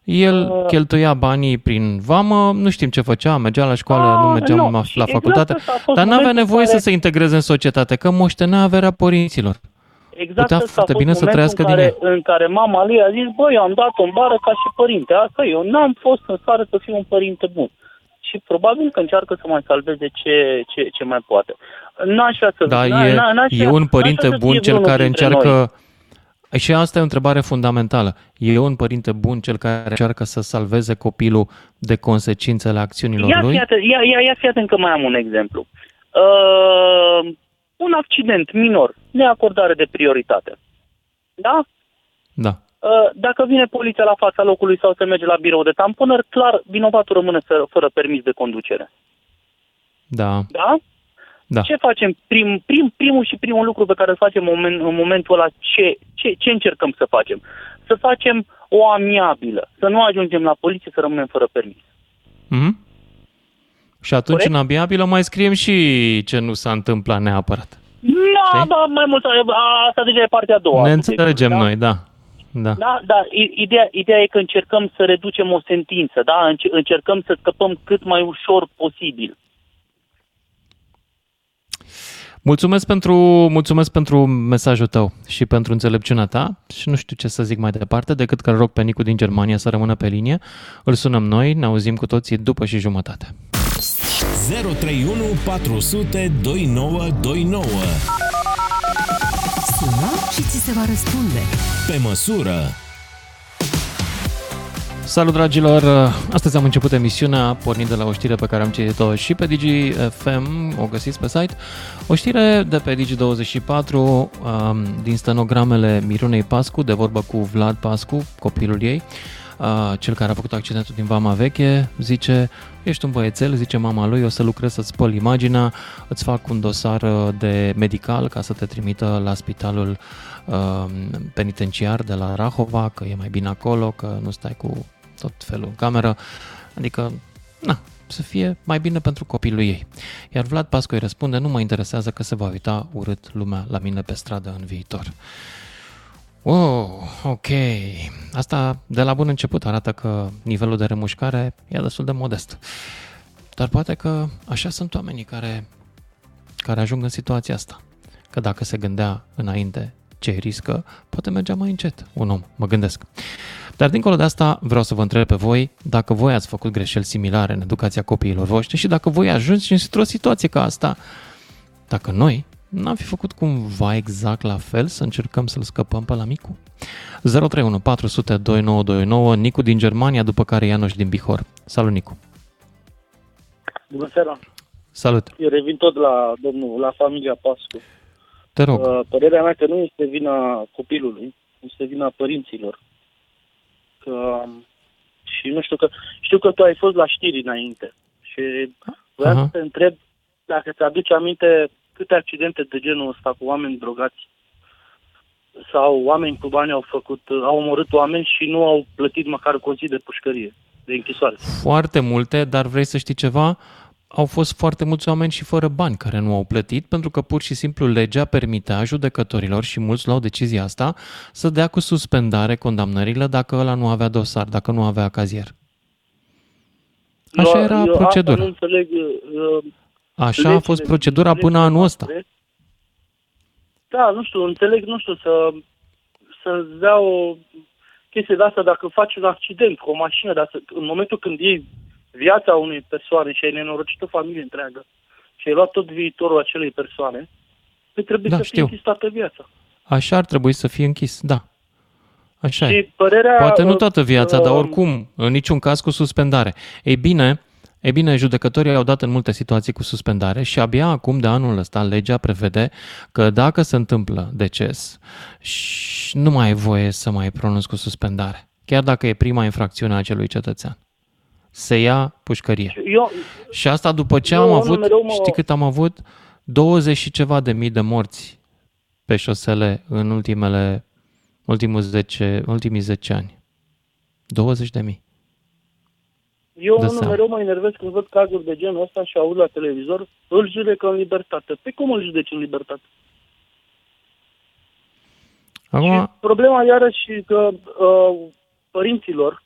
El Uh. cheltuia banii prin vamă, nu știm ce făcea, mergea la școală, Ah, nu mergea nu, la și la exact facultate, ăsta a fost dar n-avea momentul nevoie în care- să se integreze în societate, că moștenea averea părinților. Exact Putea ăsta a foarte fost bine să momentul trăiască în din care, în care mama lui a zis, băi, eu am dat-o în bară ca și părinte. Asta eu n-am fost în stare să fiu un părinte bun. Și probabil că încearcă să mai salveze ce, ce, ce mai poate. N-aș vrea să... Da, n-a- e, n-a- n-aș e vrea- un n-aș părinte vrea să bun fie cel vreunul care dintre noi. încearcă... Și asta e o întrebare fundamentală. E un părinte bun cel care încearcă să salveze copilul de consecințele acțiunilor Ia, lui? fii atent, ia, ia, ia fii atent că mai am un exemplu. Uh, un accident minor, neacordare de prioritate. Da? Da. Uh, dacă vine poliția la fața locului sau se merge la birou de tamponări, clar, vinovatul rămâne fără, fără permis de conducere. Da. Da? Da. Ce facem? Prim, prim, primul și primul lucru pe care îl facem în, moment, în momentul ăla, ce, ce, ce încercăm să facem? Să facem o amiabilă, să nu ajungem la poliție să rămânem fără permis. Mhm. Și atunci Corect? în abiabilă mai scriem și ce nu s-a întâmplat neapărat. Da, da, mai mult, a, asta deja e partea a doua. ne a înțelegem subiectului, noi, da. Da. Da, da, i- ideea, ideea e că încercăm să reducem o sentință, da? Înce- încercăm să scăpăm cât mai ușor posibil. Mulțumesc pentru, mulțumesc pentru mesajul tău și pentru înțelepciunea ta și nu știu ce să zic mai departe decât că îl rog pe Nicu din Germania să rămână pe linie. Îl sunăm noi, ne auzim cu toții după și jumătate. 031 400 2929 Sună și ți se va răspunde. Pe măsură Salut dragilor! Astăzi am început emisiunea pornind de la o știre pe care am citit-o și pe DigiFM, o găsiți pe site. O știre de pe Digi24 um, din stenogramele Mirunei Pascu, de vorbă cu Vlad Pascu, copilul ei, uh, cel care a făcut accidentul din Vama Veche, zice, ești un băiețel, zice mama lui, o să lucrez să-ți spăl imaginea, îți fac un dosar uh, de medical ca să te trimită la spitalul uh, penitenciar de la Rahova, că e mai bine acolo, că nu stai cu tot felul în cameră, adică, na, să fie mai bine pentru copilul ei. Iar Vlad Pascu îi răspunde, nu mă interesează că se va uita urât lumea la mine pe stradă în viitor. Wow, ok. Asta de la bun început arată că nivelul de remușcare e destul de modest. Dar poate că așa sunt oamenii care, care ajung în situația asta. Că dacă se gândea înainte ce riscă, poate mergea mai încet un om, mă gândesc. Dar dincolo de asta, vreau să vă întreb pe voi dacă voi ați făcut greșeli similare în educația copiilor voștri și dacă voi ajungi într-o situație ca asta. Dacă noi n-am fi făcut cumva exact la fel să încercăm să-l scăpăm pe la micu? 031 400 2929, Nicu din Germania, după care Ianoș din Bihor. Salut, Nicu! Bună seara! Salut! Eu revin tot la domnul, la familia Pascu. Te rog. Uh, Părerea mea că nu este vina copilului, este vina părinților. Că, și nu știu că, știu că tu ai fost la știri înainte și vreau Aha. să te întreb dacă ți aduce aminte câte accidente de genul ăsta cu oameni drogați sau oameni cu bani au făcut, au omorât oameni și nu au plătit măcar conții de pușcărie, de închisoare. Foarte multe, dar vrei să știi ceva? Au fost foarte mulți oameni și fără bani care nu au plătit, pentru că pur și simplu legea permitea judecătorilor și mulți luau decizia asta să dea cu suspendare condamnările dacă ăla nu avea dosar, dacă nu avea cazier. Așa Eu- era eu Asta procedura. nu înțeleg, uh, Așa a fost legile- procedura până legile anul ăsta. noastre. Da, nu știu, înțeleg, nu știu, să, să-ți dea o chestie de asta dacă faci un accident cu o mașină, dar să, în momentul când iei viața unei persoane și ai nenorocit o familie întreagă și ai luat tot viitorul acelei persoane, păi trebuie Da, să știu. fie închis toată viața. Așa ar trebui să fie închis, da. Așa Și e. părerea, Poate nu uh, toată viața, uh, dar oricum, în niciun caz cu suspendare. Ei bine, ei bine, judecătorii au dat în multe situații cu suspendare și abia acum, de anul ăsta, legea prevede că dacă se întâmplă deces, și nu mai ai voie să mai pronunți cu suspendare, chiar dacă e prima infracțiune a acelui cetățean. Se ia pușcărie. Eu, Și asta după ce Eu am nu avut, mereu mă- știi cât am avut? 20 și ceva de mii de morți pe șosele în ultimele, ultimul 10, ultimii 10 ani. 20 de mii. Eu Dă unul seama. mereu mă enervez când văd cazuri de genul ăsta și aud la televizor, îl judecă în libertate. Pe cum îl judeci în libertate? Acum, Problema iarăși că uh, părinților,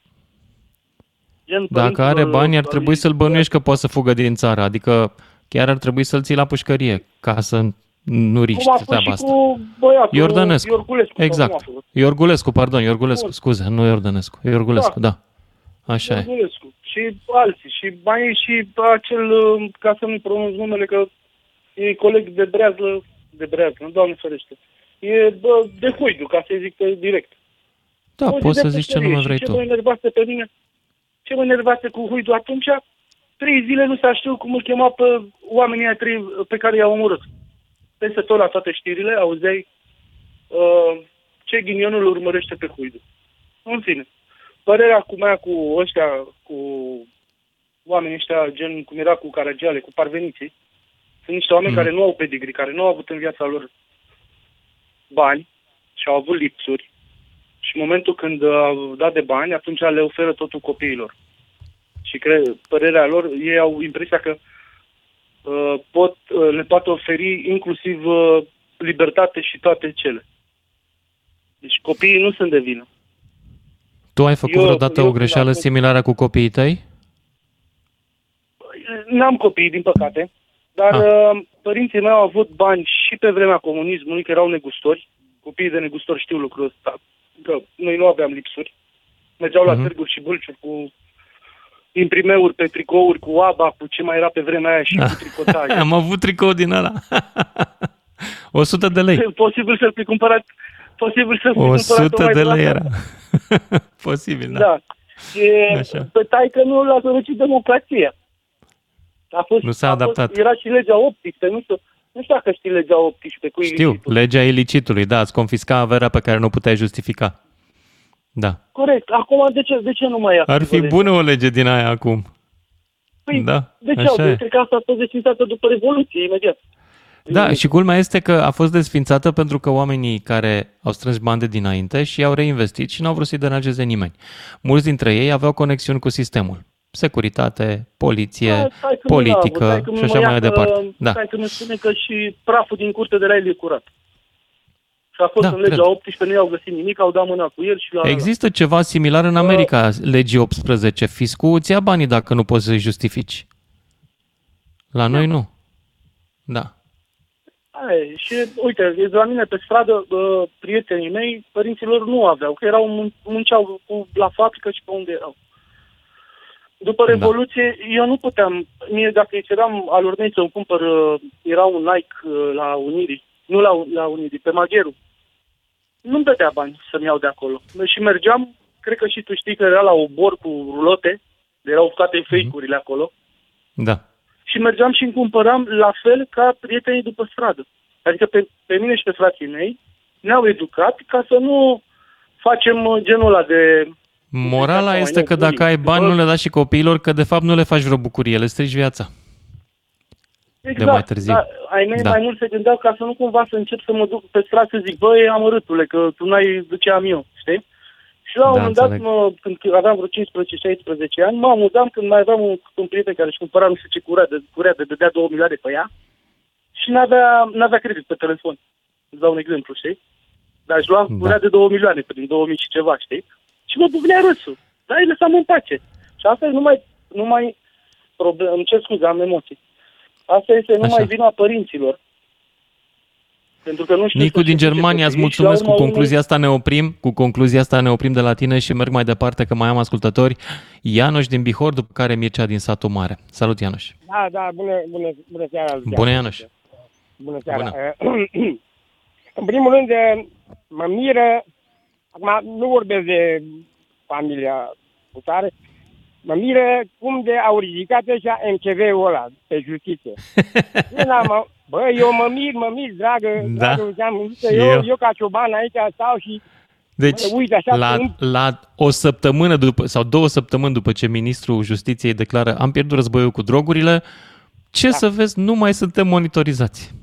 gen dacă are părinților, bani, ar uh, trebui să-l bănuiești că poate să fugă din țară. Adică chiar ar trebui să-l ții la pușcărie ca să nu riști cum a fost treaba și asta. cu băiatul Iordănescu. Iorgulescu. sau cum a Exact. fost? Iorgulescu, pardon, Iorgulescu, Bun. scuze, nu Iordănescu. Iorgulescu, da. Așa e. Iorgulescu. Și alții. Și mai e și acel, uh, ca să nu pronunț numele, că e coleg de breazlă, de breazlă, doamne ferește. E bă, de huidu, ca să zic pe direct. Da, O zi poți de să zici ce pușcărie. nume Și vrei ce tu. mă enervase pe mine, ce mă enervase cu Huidu atunci, trei zile nu s-a știut cum îl chema pe oamenii aia trei pe care i-au omorât. Peste tot la toate știrile auzeai uh, ce ghinionul îl urmărește pe Huidu. În fine, părerea cu mea cu ăștia, cu oamenii ăștia, gen cum era cu Caragiale, cu parveniții, sunt niște oameni Mm. care nu au pedigree, care nu au avut în viața lor bani și au avut lipsuri și în momentul când uh, au dat de bani, atunci le oferă totul copiilor. Și cred, părerea lor, ei au impresia că uh, pot, uh, le poate oferi inclusiv uh, libertate și toate cele. Deci copiii nu sunt de vină. Tu ai făcut Eu- vreodată eu o greșeală când am- similară cu copiii tăi? N-am copii, din păcate, dar Ah. uh, părinții mei au avut bani și pe vremea comunismului, că erau negustori. Copiii de negustori știu lucrul ăsta, că noi nu aveam lipsuri. Mergeau la Mhm. târguri și bâlciuri cu imprimeuri pe tricouri, cu aba, cu ce mai era pe vremea aia și cu tricotaje. Am avut tricou din ăla. 100 de lei. Posibil să-l fi cumpărat Posibil să fi cumpărat 100 de lei era. Posibil, da. Da. Și Așa. pe taică nu l-a sărăcit democrația. A fost, Nu s-a a fost- adaptat. Era și legea 18, nu știu, nu știu dacă știi legea 18 cu Știu, legea ilicitului, da, îți confisca averea pe care nu puteai justifica. Da. Corect. Acum de ce, de ce nu mai e Ar activă fi legea? bună o lege din aia acum. Păi, da, De ce așa au? e. Cred că asta a fost desfințată după Revoluție, imediat. Da, și culmea este că a fost desfințată pentru că oamenii care au strâns bani de dinainte și i-au reinvestit și n-au vrut să-i deranjeze nimeni. Mulți dintre ei aveau conexiuni cu sistemul. Securitate, poliție, Da, stai că nu l-a avut, politică stai că și mă așa mai ia că- departe. Da. Stai că mi spune că și praful din curte de la el e curat. Și a fost Da, în legea cred. 18, nu i-au găsit nimic, au dat mâna cu el și l-au Există ceva similar în America, legii 18. Fiscul îți ia banii dacă nu poți să-i justifici. La noi nu. Da. Aia, și uite, de la mine pe stradă, bă, prietenii mei, părinților nu aveau, că erau mun- munceau cu, la fabrică și pe unde erau. După Revoluție, eu nu puteam, mie dacă îi ceream alor mei să-mi cumpăr, uh, era un Nike uh, la Unirii, nu la, la Unirii, pe Magheru. Nu-mi dădea bani să-mi iau de acolo. Și mergeam, cred că și tu știi că era la obor cu rulote, erau toate fake-urile acolo, Da. Și mergeam și îmi cumpăram la fel ca prietenii după stradă. Adică pe, pe mine și pe frații mei ne-au educat ca să nu facem uh, genul ăla de... Morala mai este nou, că dacă ai bani, nu le dați și copiilor, că de fapt nu le faci vreo bucurie, le strici viața. Exact, mai târziu. Da, ai mei Da. mai mult se gândeau ca să nu cumva să încep să mă duc pe stradă să zic, băi, amărâtule, că tu n-ai de ce am eu, știi? Și la un Da, moment dat, înțeleg. mă, când aveam vreo 15-16 ani, mă amuzam când mai aveam un, un prieten care își cumpăra nu știu ce curea de, curea de dădea 2 milioane pe ea și n-avea, n-avea credit pe telefon. Îți dau un exemplu, știi? Dar își lua Da. curea de 2 milioane prin 2000 și ceva, știi? Și mă bucnea râsul. Dar îi lăsam în pace. Și asta e numai, numai problem, îmi cer scuze, am emoții. Asta este numai Așa. vina părinților. Pentru că nu știu Nicu să din justifice Germania, îți copiii și la mulțumesc. Cu urma concluzia asta ne oprim. Cu concluzia asta ne oprim de la tine și merg mai departe că mai am ascultători. Ianoș din Bihor, după care Mircea din Satul Mare. Salut, Ianoș. Da, da, bună, bună, bună seara. Lucian. Bună, Ianoș. Bună seara. în primul rând, eh, mă miră, acum nu vorbesc de familia cu tare, mă miră cum de au ridicat ăștia MCV-ul ăla pe justiție. eu, n-am, mă- bă, eu mă mir, mă mir, dragă, Da. dragă Lucian, uite, Și eu, eu. eu. ca cioban aici stau și Deci, Bă, uite, așa la, cum- la o săptămână după, sau două săptămâni după ce ministrul justiției declară am pierdut războiul cu drogurile, ce Da. să vezi, nu mai suntem monitorizați.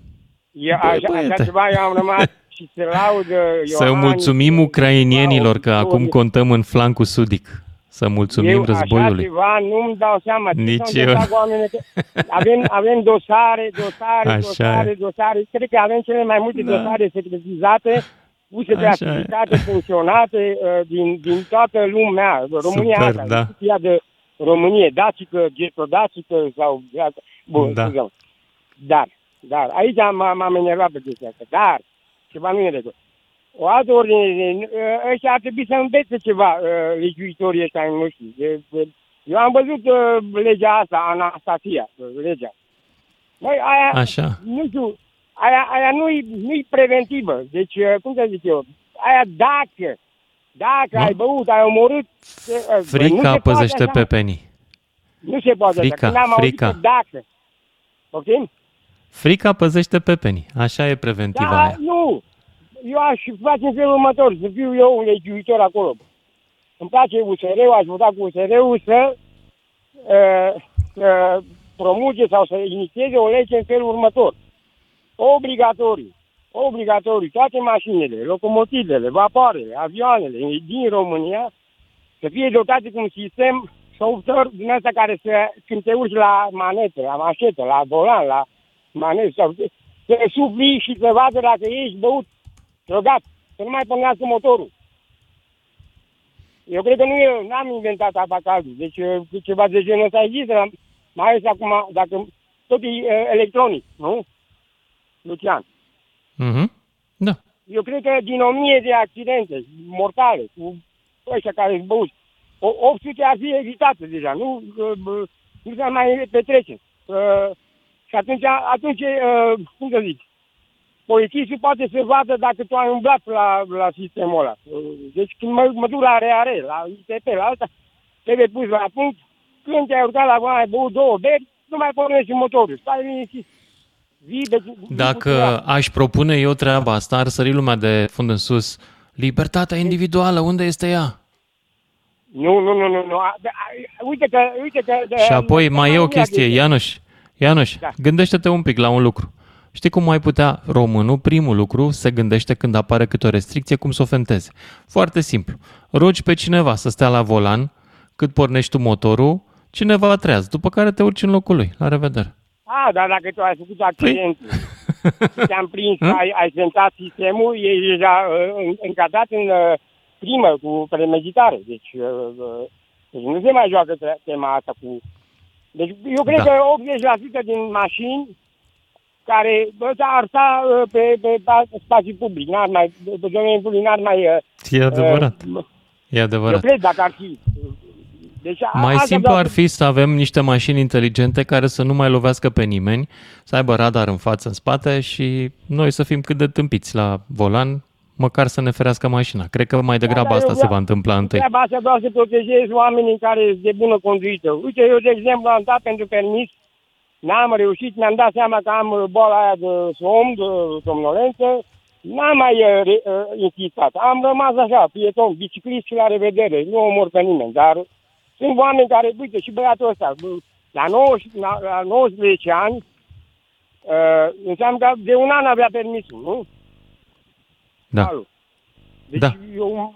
eu, Bă, așa, băiete. așa ceva eu am rămas și se laudă Să Iohannis, mulțumim ucrainienilor că Wow, acum contăm în flancul sudic. Să mulțumim eu războiului. așa ceva nu-mi dau seama. Ce Nici s-a eu. întâmplat cu oamenii ăștia? avem, avem dosare, dosare, Așa dosare, e. dosare. Cred că avem cele mai multe Da. dosare secretizate, puse pe Așa e. activitate, funcționate uh, din, din toată lumea. România Super, asta, da. discuția de Românie, dacică, getodacică sau... Bun, Da. da. Dar, dar, aici m- m-am enervat pe chestia asta. Dar, ceva nu e de regulă. O altă ordine, de- ă, ăștia ar trebui să învețe ceva, uh, legiuitorii ăștia ai noștri. De- de- Eu am văzut uh, legea asta, Anastasia, uh, legea. Băi, aia, Așa. nu știu, aia, aia nu-i, nu-i preventivă. Deci, uh, cum să zic eu, aia dacă, dacă ai băut, ai omorât... uh, bă, nu se Frica poate păzește așa. pepenii. Nu se poate Frica, așa. Când am frica. auzit că dacă. Ok? Frica păzește pepenii. Așa e preventiva Da, aia. nu. Eu aș face în felul următor, să fiu eu un legiuitor acolo. Îmi place USR-ul, aș vota cu USR-ul să, uh, să promulge sau să inițieze o lege în felul următor. Obligatoriu. Obligatoriu. Toate mașinile, locomotivele, vapoarele, avioanele din România să fie dotate cu un sistem software din ăsta care să, când te urci la manetă, la mașetă, la volan, la manetă, sau, să sufli și să vadă dacă ești băut, drogat, să nu mai pornească motorul. Eu cred că nu eu, n-am inventat abacadul. Deci uh, ceva de genul ăsta există, dar mai ales acum, dacă tot e uh, electronic, nu? Lucian. Mhm. Da. Eu cred că din o mie de accidente mortale cu ăștia care îți băuți, o- 800 ar fi evitate deja, nu, uh, bă, nu se mai petrece. Uh, și atunci, atunci uh, cum să zic, polițistul poate să vadă dacă tu ai umblat la, la sistemul ăla. Uh, Deci când mă, mă duc la RAR, la ITP, la alta, trebuie pus la punct. Când te-ai urcat la volan, ai băut două beri, nu mai pornești motorul. Stai liniștit. Vii de, vii Dacă aș propune eu treaba asta, ar sări lumea de fund în sus. Libertatea individuală, unde este ea? Nu, nu, nu, nu, nu. A- a- Uite că, uite că... de- Și apoi mai e o România chestie, de- Ianuș, Ianuș, Da. gândește-te un pic la un lucru. Știi cum mai putea românul, primul lucru, se gândește când apare câte o restricție, cum să o fenteze. Foarte simplu. Rogi pe cineva să stea la volan, cât pornești tu motorul, cineva treaz, după care te urci în locul lui. La revedere. A, dar dacă tu ai făcut accidentul Păi- și te-am prins, ai, ai sentat sistemul, e deja uh, în- încadrat în uh, crimă cu premeditare. Deci, uh, uh, deci nu se mai joacă tre- tema asta cu... Deci eu cred Da. că 80% din mașini care bă, ar sta uh, pe, pe, pe spațiu public, n-ar mai, pe domeniul public, n-ar mai... Uh, E adevărat. Uh, E eu adevărat. cred dacă ar fi. Deci, a- Mai asta simplu vreau ar să- fi să avem niște mașini inteligente care să nu mai lovească pe nimeni, să aibă radar în față, în spate și noi să fim cât de tâmpiți la volan, măcar să ne ferească mașina. Cred că mai degrabă dar eu asta se vreau- va întâmpla întâi. Treaba asta vreau să protejez oamenii care sunt de bună conduită. Uite, eu, de exemplu, am dat pentru permis, n-am reușit, mi-am dat seama că am uh, boala aia de somn, de somnolență, n-am mai uh, re- uh, insistat. Am rămas așa, pieton, biciclist și la revedere, nu omor pe nimeni, dar sunt oameni care, uite, și băiatul ăsta, bă, la, 19, la, la 19 ani, uh, înseamnă că de un an avea permisul, nu? Da. Alo. Deci Da. eu...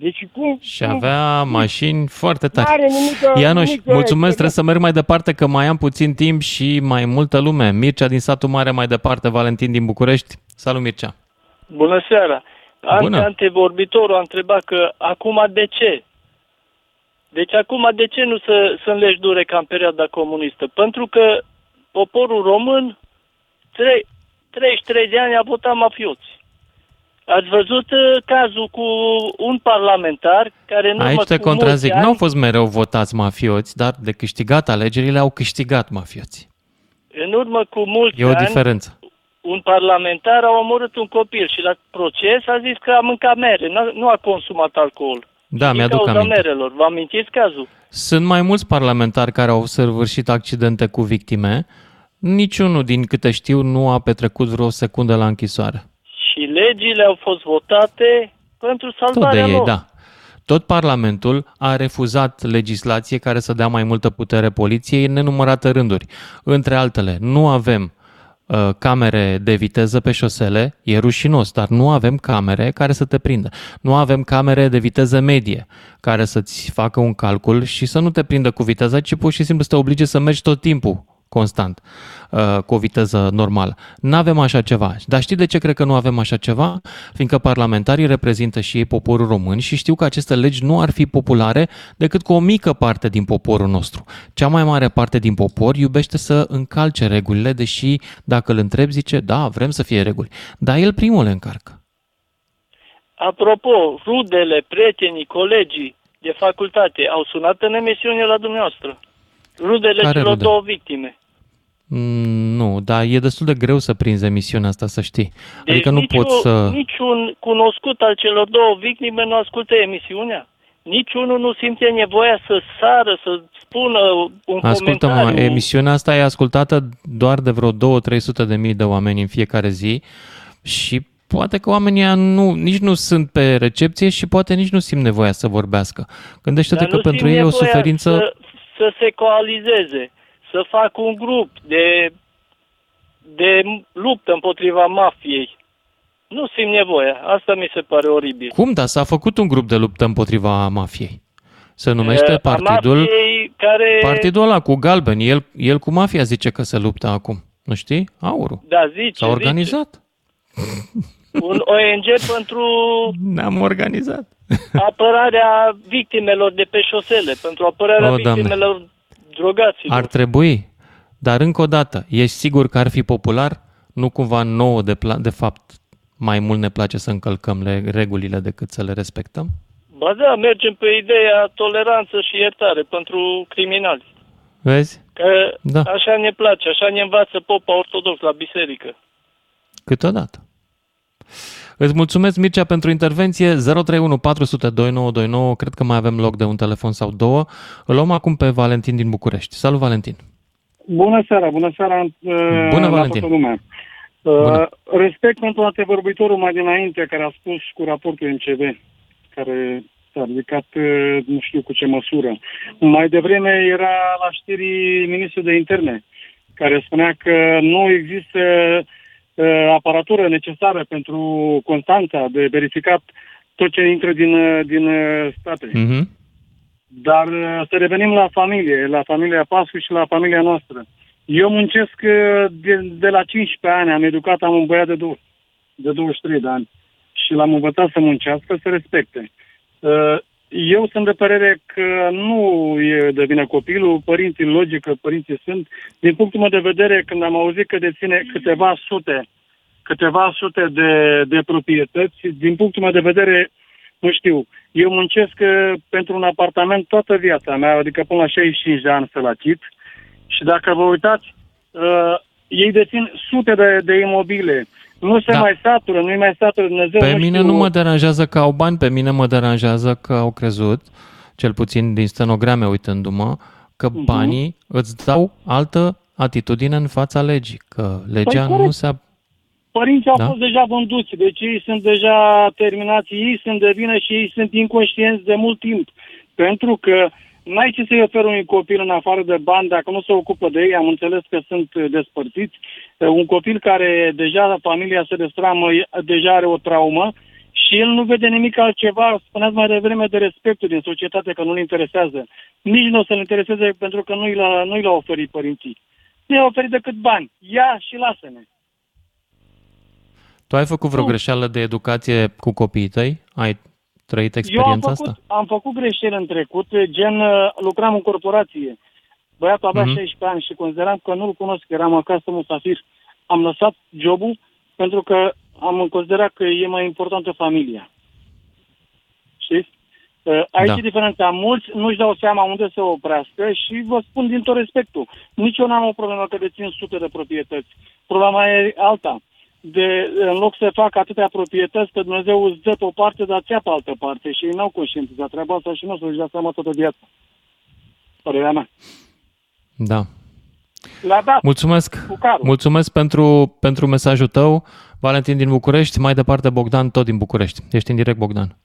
Deci cum... Și avea mașini foarte tari. N-are nimică- Ianuș, nimică mulțumesc, trebuie excelent. să merg mai departe că mai am puțin timp și mai multă lume. Mircea din satul mare mai departe, Valentin din București. Salut Mircea. Bună seara! Ante, Bună. antevorbitorul a întrebat că acum de ce? Deci acum de ce nu să, să înlegi dure ca în perioada comunistă? Pentru că poporul român trei, 33 de ani a votat mafioți. Ați văzut uh, cazul cu un parlamentar care în urmă Aici te cu mulți contrazic. ani, Nu au fost mereu votați mafioți, dar de câștigat alegerile au câștigat mafioții. în urmă cu mulți E o ani, diferență. un parlamentar a omorât un copil și la proces a zis că a mâncat mere, n-a- nu a consumat alcool. Da, Din mi-aduc cauza aminte. merelor. Vă amintiți cazul? Sunt mai mulți parlamentari care au săvârșit accidente cu victime. Niciunul, din câte știu, nu a petrecut vreo secundă la închisoare. Și legile au fost votate pentru Tot de salvarea ei, lor. da. Tot Parlamentul a refuzat legislație care să dea mai multă putere poliției în nenumărate rânduri. Între altele, nu avem uh, camere de viteză pe șosele, e rușinos, dar nu avem camere care să te prindă. Nu avem camere de viteză medie care să-ți facă un calcul și să nu te prindă cu viteza, ci pur și simplu să te oblige să mergi tot timpul constant, uh, cu o viteză normală. Nu avem așa ceva. Dar știi de ce cred că nu avem așa ceva? Fiindcă parlamentarii reprezintă și ei poporul român și știu că aceste legi nu ar fi populare decât cu o mică parte din poporul nostru. Cea mai mare parte din popor iubește să încalce regulile, deși dacă îl întrebi zice, da, vrem să fie reguli. Dar el primul le încarcă. Apropo, rudele, prietenii, colegii de facultate au sunat în emisiune la dumneavoastră. Rudele Care celor rude? două victime. Mm, Nu, dar e destul de greu să prinzi emisiunea asta, să știi. Deci Adică nu niciun, poți să... Niciun cunoscut al celor două victime nu ascultă emisiunea. Niciunul nu simte nevoia să sară, să spună un Ascultă-mă, comentariu. emisiunea asta e ascultată doar de vreo 2-300 de mii de oameni în fiecare zi și poate că oamenii ăia nu, nici nu sunt pe recepție și poate nici nu simt nevoia să vorbească. Gândește-te Dar că nu pentru simt ei e o nevoia suferință... Să, să se coalizeze, să facă un grup de, de luptă împotriva mafiei. Nu simt nevoia. Asta mi se pare oribil. Cum, da, s-a făcut un grup de luptă împotriva mafiei. Se numește E, a partidul... mafiei care... Partidul ăla cu galben, el, el cu mafia zice că se luptă acum. Nu știi? Aurul. Da, zice, S-a organizat. Zice. Un ONG pentru Ne-am organizat. apărarea victimelor de pe șosele, pentru apărarea O, Doamne. victimelor drogaților. Ar trebui, dar încă o dată, ești sigur că ar fi popular? Nu cumva nouă de, pla- de fapt mai mult ne place să încălcăm le- regulile decât să le respectăm? Ba da, mergem pe ideea toleranță și iertare pentru criminali. Vezi? Că Da. așa ne place, așa ne învață popa ortodox la biserică. Câteodată. Îți mulțumesc, Mircea, pentru intervenție. 031 400 2929. Cred că mai avem loc de un telefon sau două. Îl luăm acum pe Valentin din București. Salut, Valentin! Bună seara, bună seara uh, Bună, la Valentin. toată lumea. Bună. Uh, respect pentru antevorbitorul mai dinainte care a spus cu raportul MCV, care s-a ridicat uh, nu știu cu ce măsură. Mai devreme era la știrii ministrul de interne, care spunea că nu există uh, aparatură necesară pentru Constanța de verificat tot ce intră din, uh, din uh, state. Mhm. Dar uh, să revenim la familie, la familia Pascu și la familia noastră. Eu muncesc uh, de, de la 15 ani, am educat, am un băiat de, dou- de 23 de ani și l-am învățat să muncească, să respecte. Uh, Eu sunt de părere că nu e de vină copilul, părinții logic că părinții sunt. Din punctul meu de vedere, când am auzit că deține câteva sute, câteva sute de, de proprietăți, din punctul meu de vedere, nu știu, eu muncesc uh, pentru un apartament toată viața mea, adică până la 65 de ani să-l achit. Și dacă vă uitați, uh, ei dețin sute de, de imobile. Nu se Da. mai satură, nu-i mai satură Dumnezeu. Pe mine știu, nu mă deranjează că au bani, pe mine mă deranjează că au crezut, cel puțin din stenograme uitându-mă, că Mhm. banii îți dau altă atitudine în fața legii, că legea corect. nu se... ap- Părinții au Da. fost deja vânduți, deci ei sunt deja terminați, ei sunt de vină și ei sunt inconștienți de mult timp. Pentru că n-ai ce să-i oferi unui copil în afară de bani dacă nu se ocupă de ei, am înțeles că sunt uh, despărțiți. Uh, Un copil care deja familia se destramă, e- deja are o traumă și el nu vede nimic altceva, spuneați mai devreme, de respectul din societate, că nu-l interesează. Nici nu o să-l intereseze pentru că nu-i l-a, nu-i l-a oferit părinții. Nu i-a oferit decât bani. Ia și lasă-ne. Tu ai făcut vreo greșeală de educație cu copiii tăi? Ai trăit Eu am experiența făcut, asta? am făcut greșeli în trecut, gen uh, lucram în corporație. Băiatul avea Mhm. 16 ani și consideram că nu-l cunosc, eram acasă musafir. Am lăsat jobul pentru că am considerat că e mai importantă familia. Știți? Uh, Aici Da. e diferența. Mulți nu-și dau seama unde să oprească și vă spun din tot respectul. Nici eu n-am o problemă că dețin sute de proprietăți. Problema e alta. De, în loc să facă atâtea proprietăți, că Dumnezeu îți dă pe o parte, dar ți pe altă parte și ei n-au conștientizat treaba asta și nu o să-și dea seama toată viața. Părerea mea. Da. La dat. Mulțumesc. Cu carul. Mulțumesc pentru, pentru mesajul tău. Valentin din București, mai departe Bogdan, tot din București. Ești în direct, Bogdan.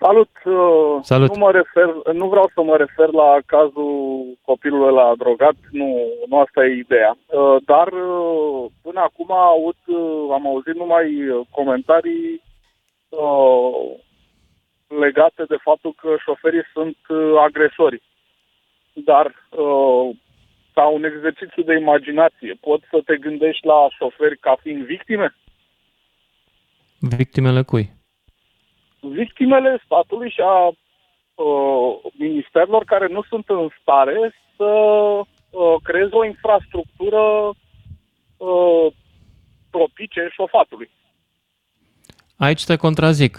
Salut! uh, Salut. Nu, mă refer, nu vreau să mă refer la cazul copilului la drogat, nu, nu asta e ideea. Uh, Dar uh, până acum aud, uh, am auzit numai uh, comentarii uh, legate de faptul că șoferii sunt uh, agresori. Dar uh, ca un exercițiu de imaginație, poți să te gândești la șoferi ca fiind victime? Victimele cui? Victimele statului și a uh, ministerilor care nu sunt în stare să uh, creeze o infrastructură uh, propice șofatului. Aici te contrazic.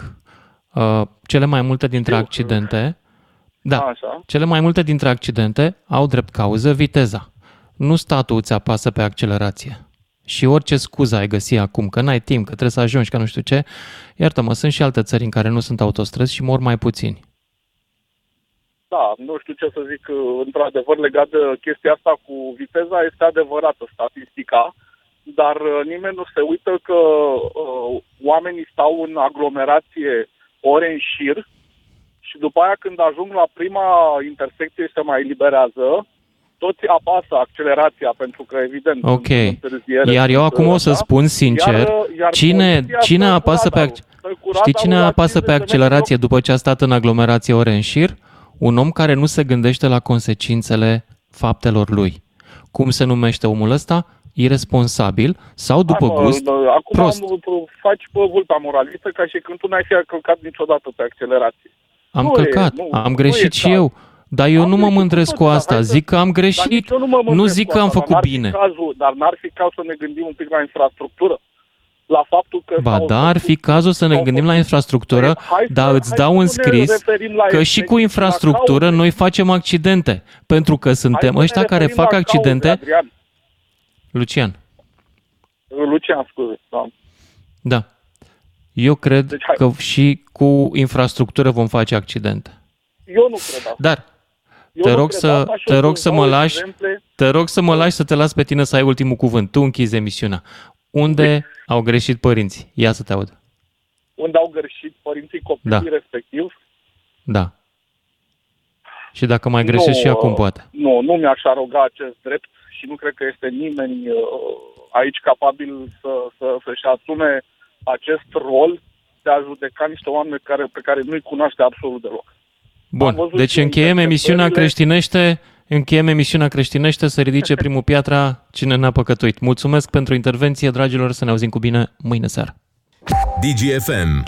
Uh, Cele mai multe dintre accidente, da, Așa. cele mai multe dintre accidente au drept cauză viteza. Nu statul îți apasă pe accelerație. Și orice scuză ai găsi acum, că n-ai timp, că trebuie să ajungi, că nu știu ce, iartă-mă, sunt și alte țări în care nu sunt autostrăzi și mor mai puțini. Da, nu știu ce să zic, uh, într-adevăr, legat de chestia asta cu viteza, este adevărată statistica, dar uh, nimeni nu se uită că uh, oamenii stau în aglomerație ore în șir și după aia când ajung la prima intersecție și se mai eliberează, toți apasă accelerația pentru că, evident, Ok. sunt întârziere, Iar eu sunt, acum o să da? spun sincer, Iar, iar cine, poliția cine stă cu apasă pe, radarul, ac- stă cu știi cine radarul la apasă 50 pe de metri accelerație după ce a stat în aglomerație ore în șir? Un om care nu se gândește la consecințele faptelor lui. Cum se numește omul ăsta? Irresponsabil sau după Hai, mă, gust bă, Acum prost. am, faci pe vulpa moralistă ca și când tu n-ai fi călcat niciodată pe accelerație. Am Nu e, călcat, nu- am nu greșit e și caz. eu. Dar eu Am nu mă greșit mândresc cu cu toți, asta. dar hai să- Zic că am Dar greșit. nici eu nu, mă Nu mândresc zic cu că am asta, dar făcut n-ar fi bine. Cazul, dar n-ar fi cazul să ne gândim un pic la infrastructură. La faptul că Ba s-au da, ar fi cazul să ne gândim la infrastructură, Păi, hai să- dar îți hai dau să în nu ne scris referim la că și efect, cu la infrastructură cauze. noi facem accidente. Pentru că suntem Hai să ăștia ne care referim fac la accidente. Cauze, Adrian. Lucian, Lucian, scuze. Da. da. Eu cred Deci, hai. că și cu infrastructură vom face accidente. Eu nu cred asta. Dar Eu te nu rog cred să, asta și te eu rog sunt să două mă lași, exemple. te rog să mă lași să te las pe tine să ai ultimul cuvânt. Tu închizi emisiunea. Unde au greșit părinții? Ia să te aud. unde au greșit părinții copilului Da. respectiv. Da. Și dacă mai greșești și Nu, acum, uh, poate. Nu, nu mi-aș aroga acest drept și nu cred că este nimeni uh, aici capabil să, să, să-și asume acest rol de a judeca niște oameni care, pe care nu-i cunoaște absolut deloc. Am Bun, văzut deci și încheiem emisiunea interpretările- creștinește, încheiem emisiunea creștinește să ridice primul piatra cine n-a păcătuit. Mulțumesc pentru intervenție, dragilor, să ne auzim cu bine mâine seară. DGFM.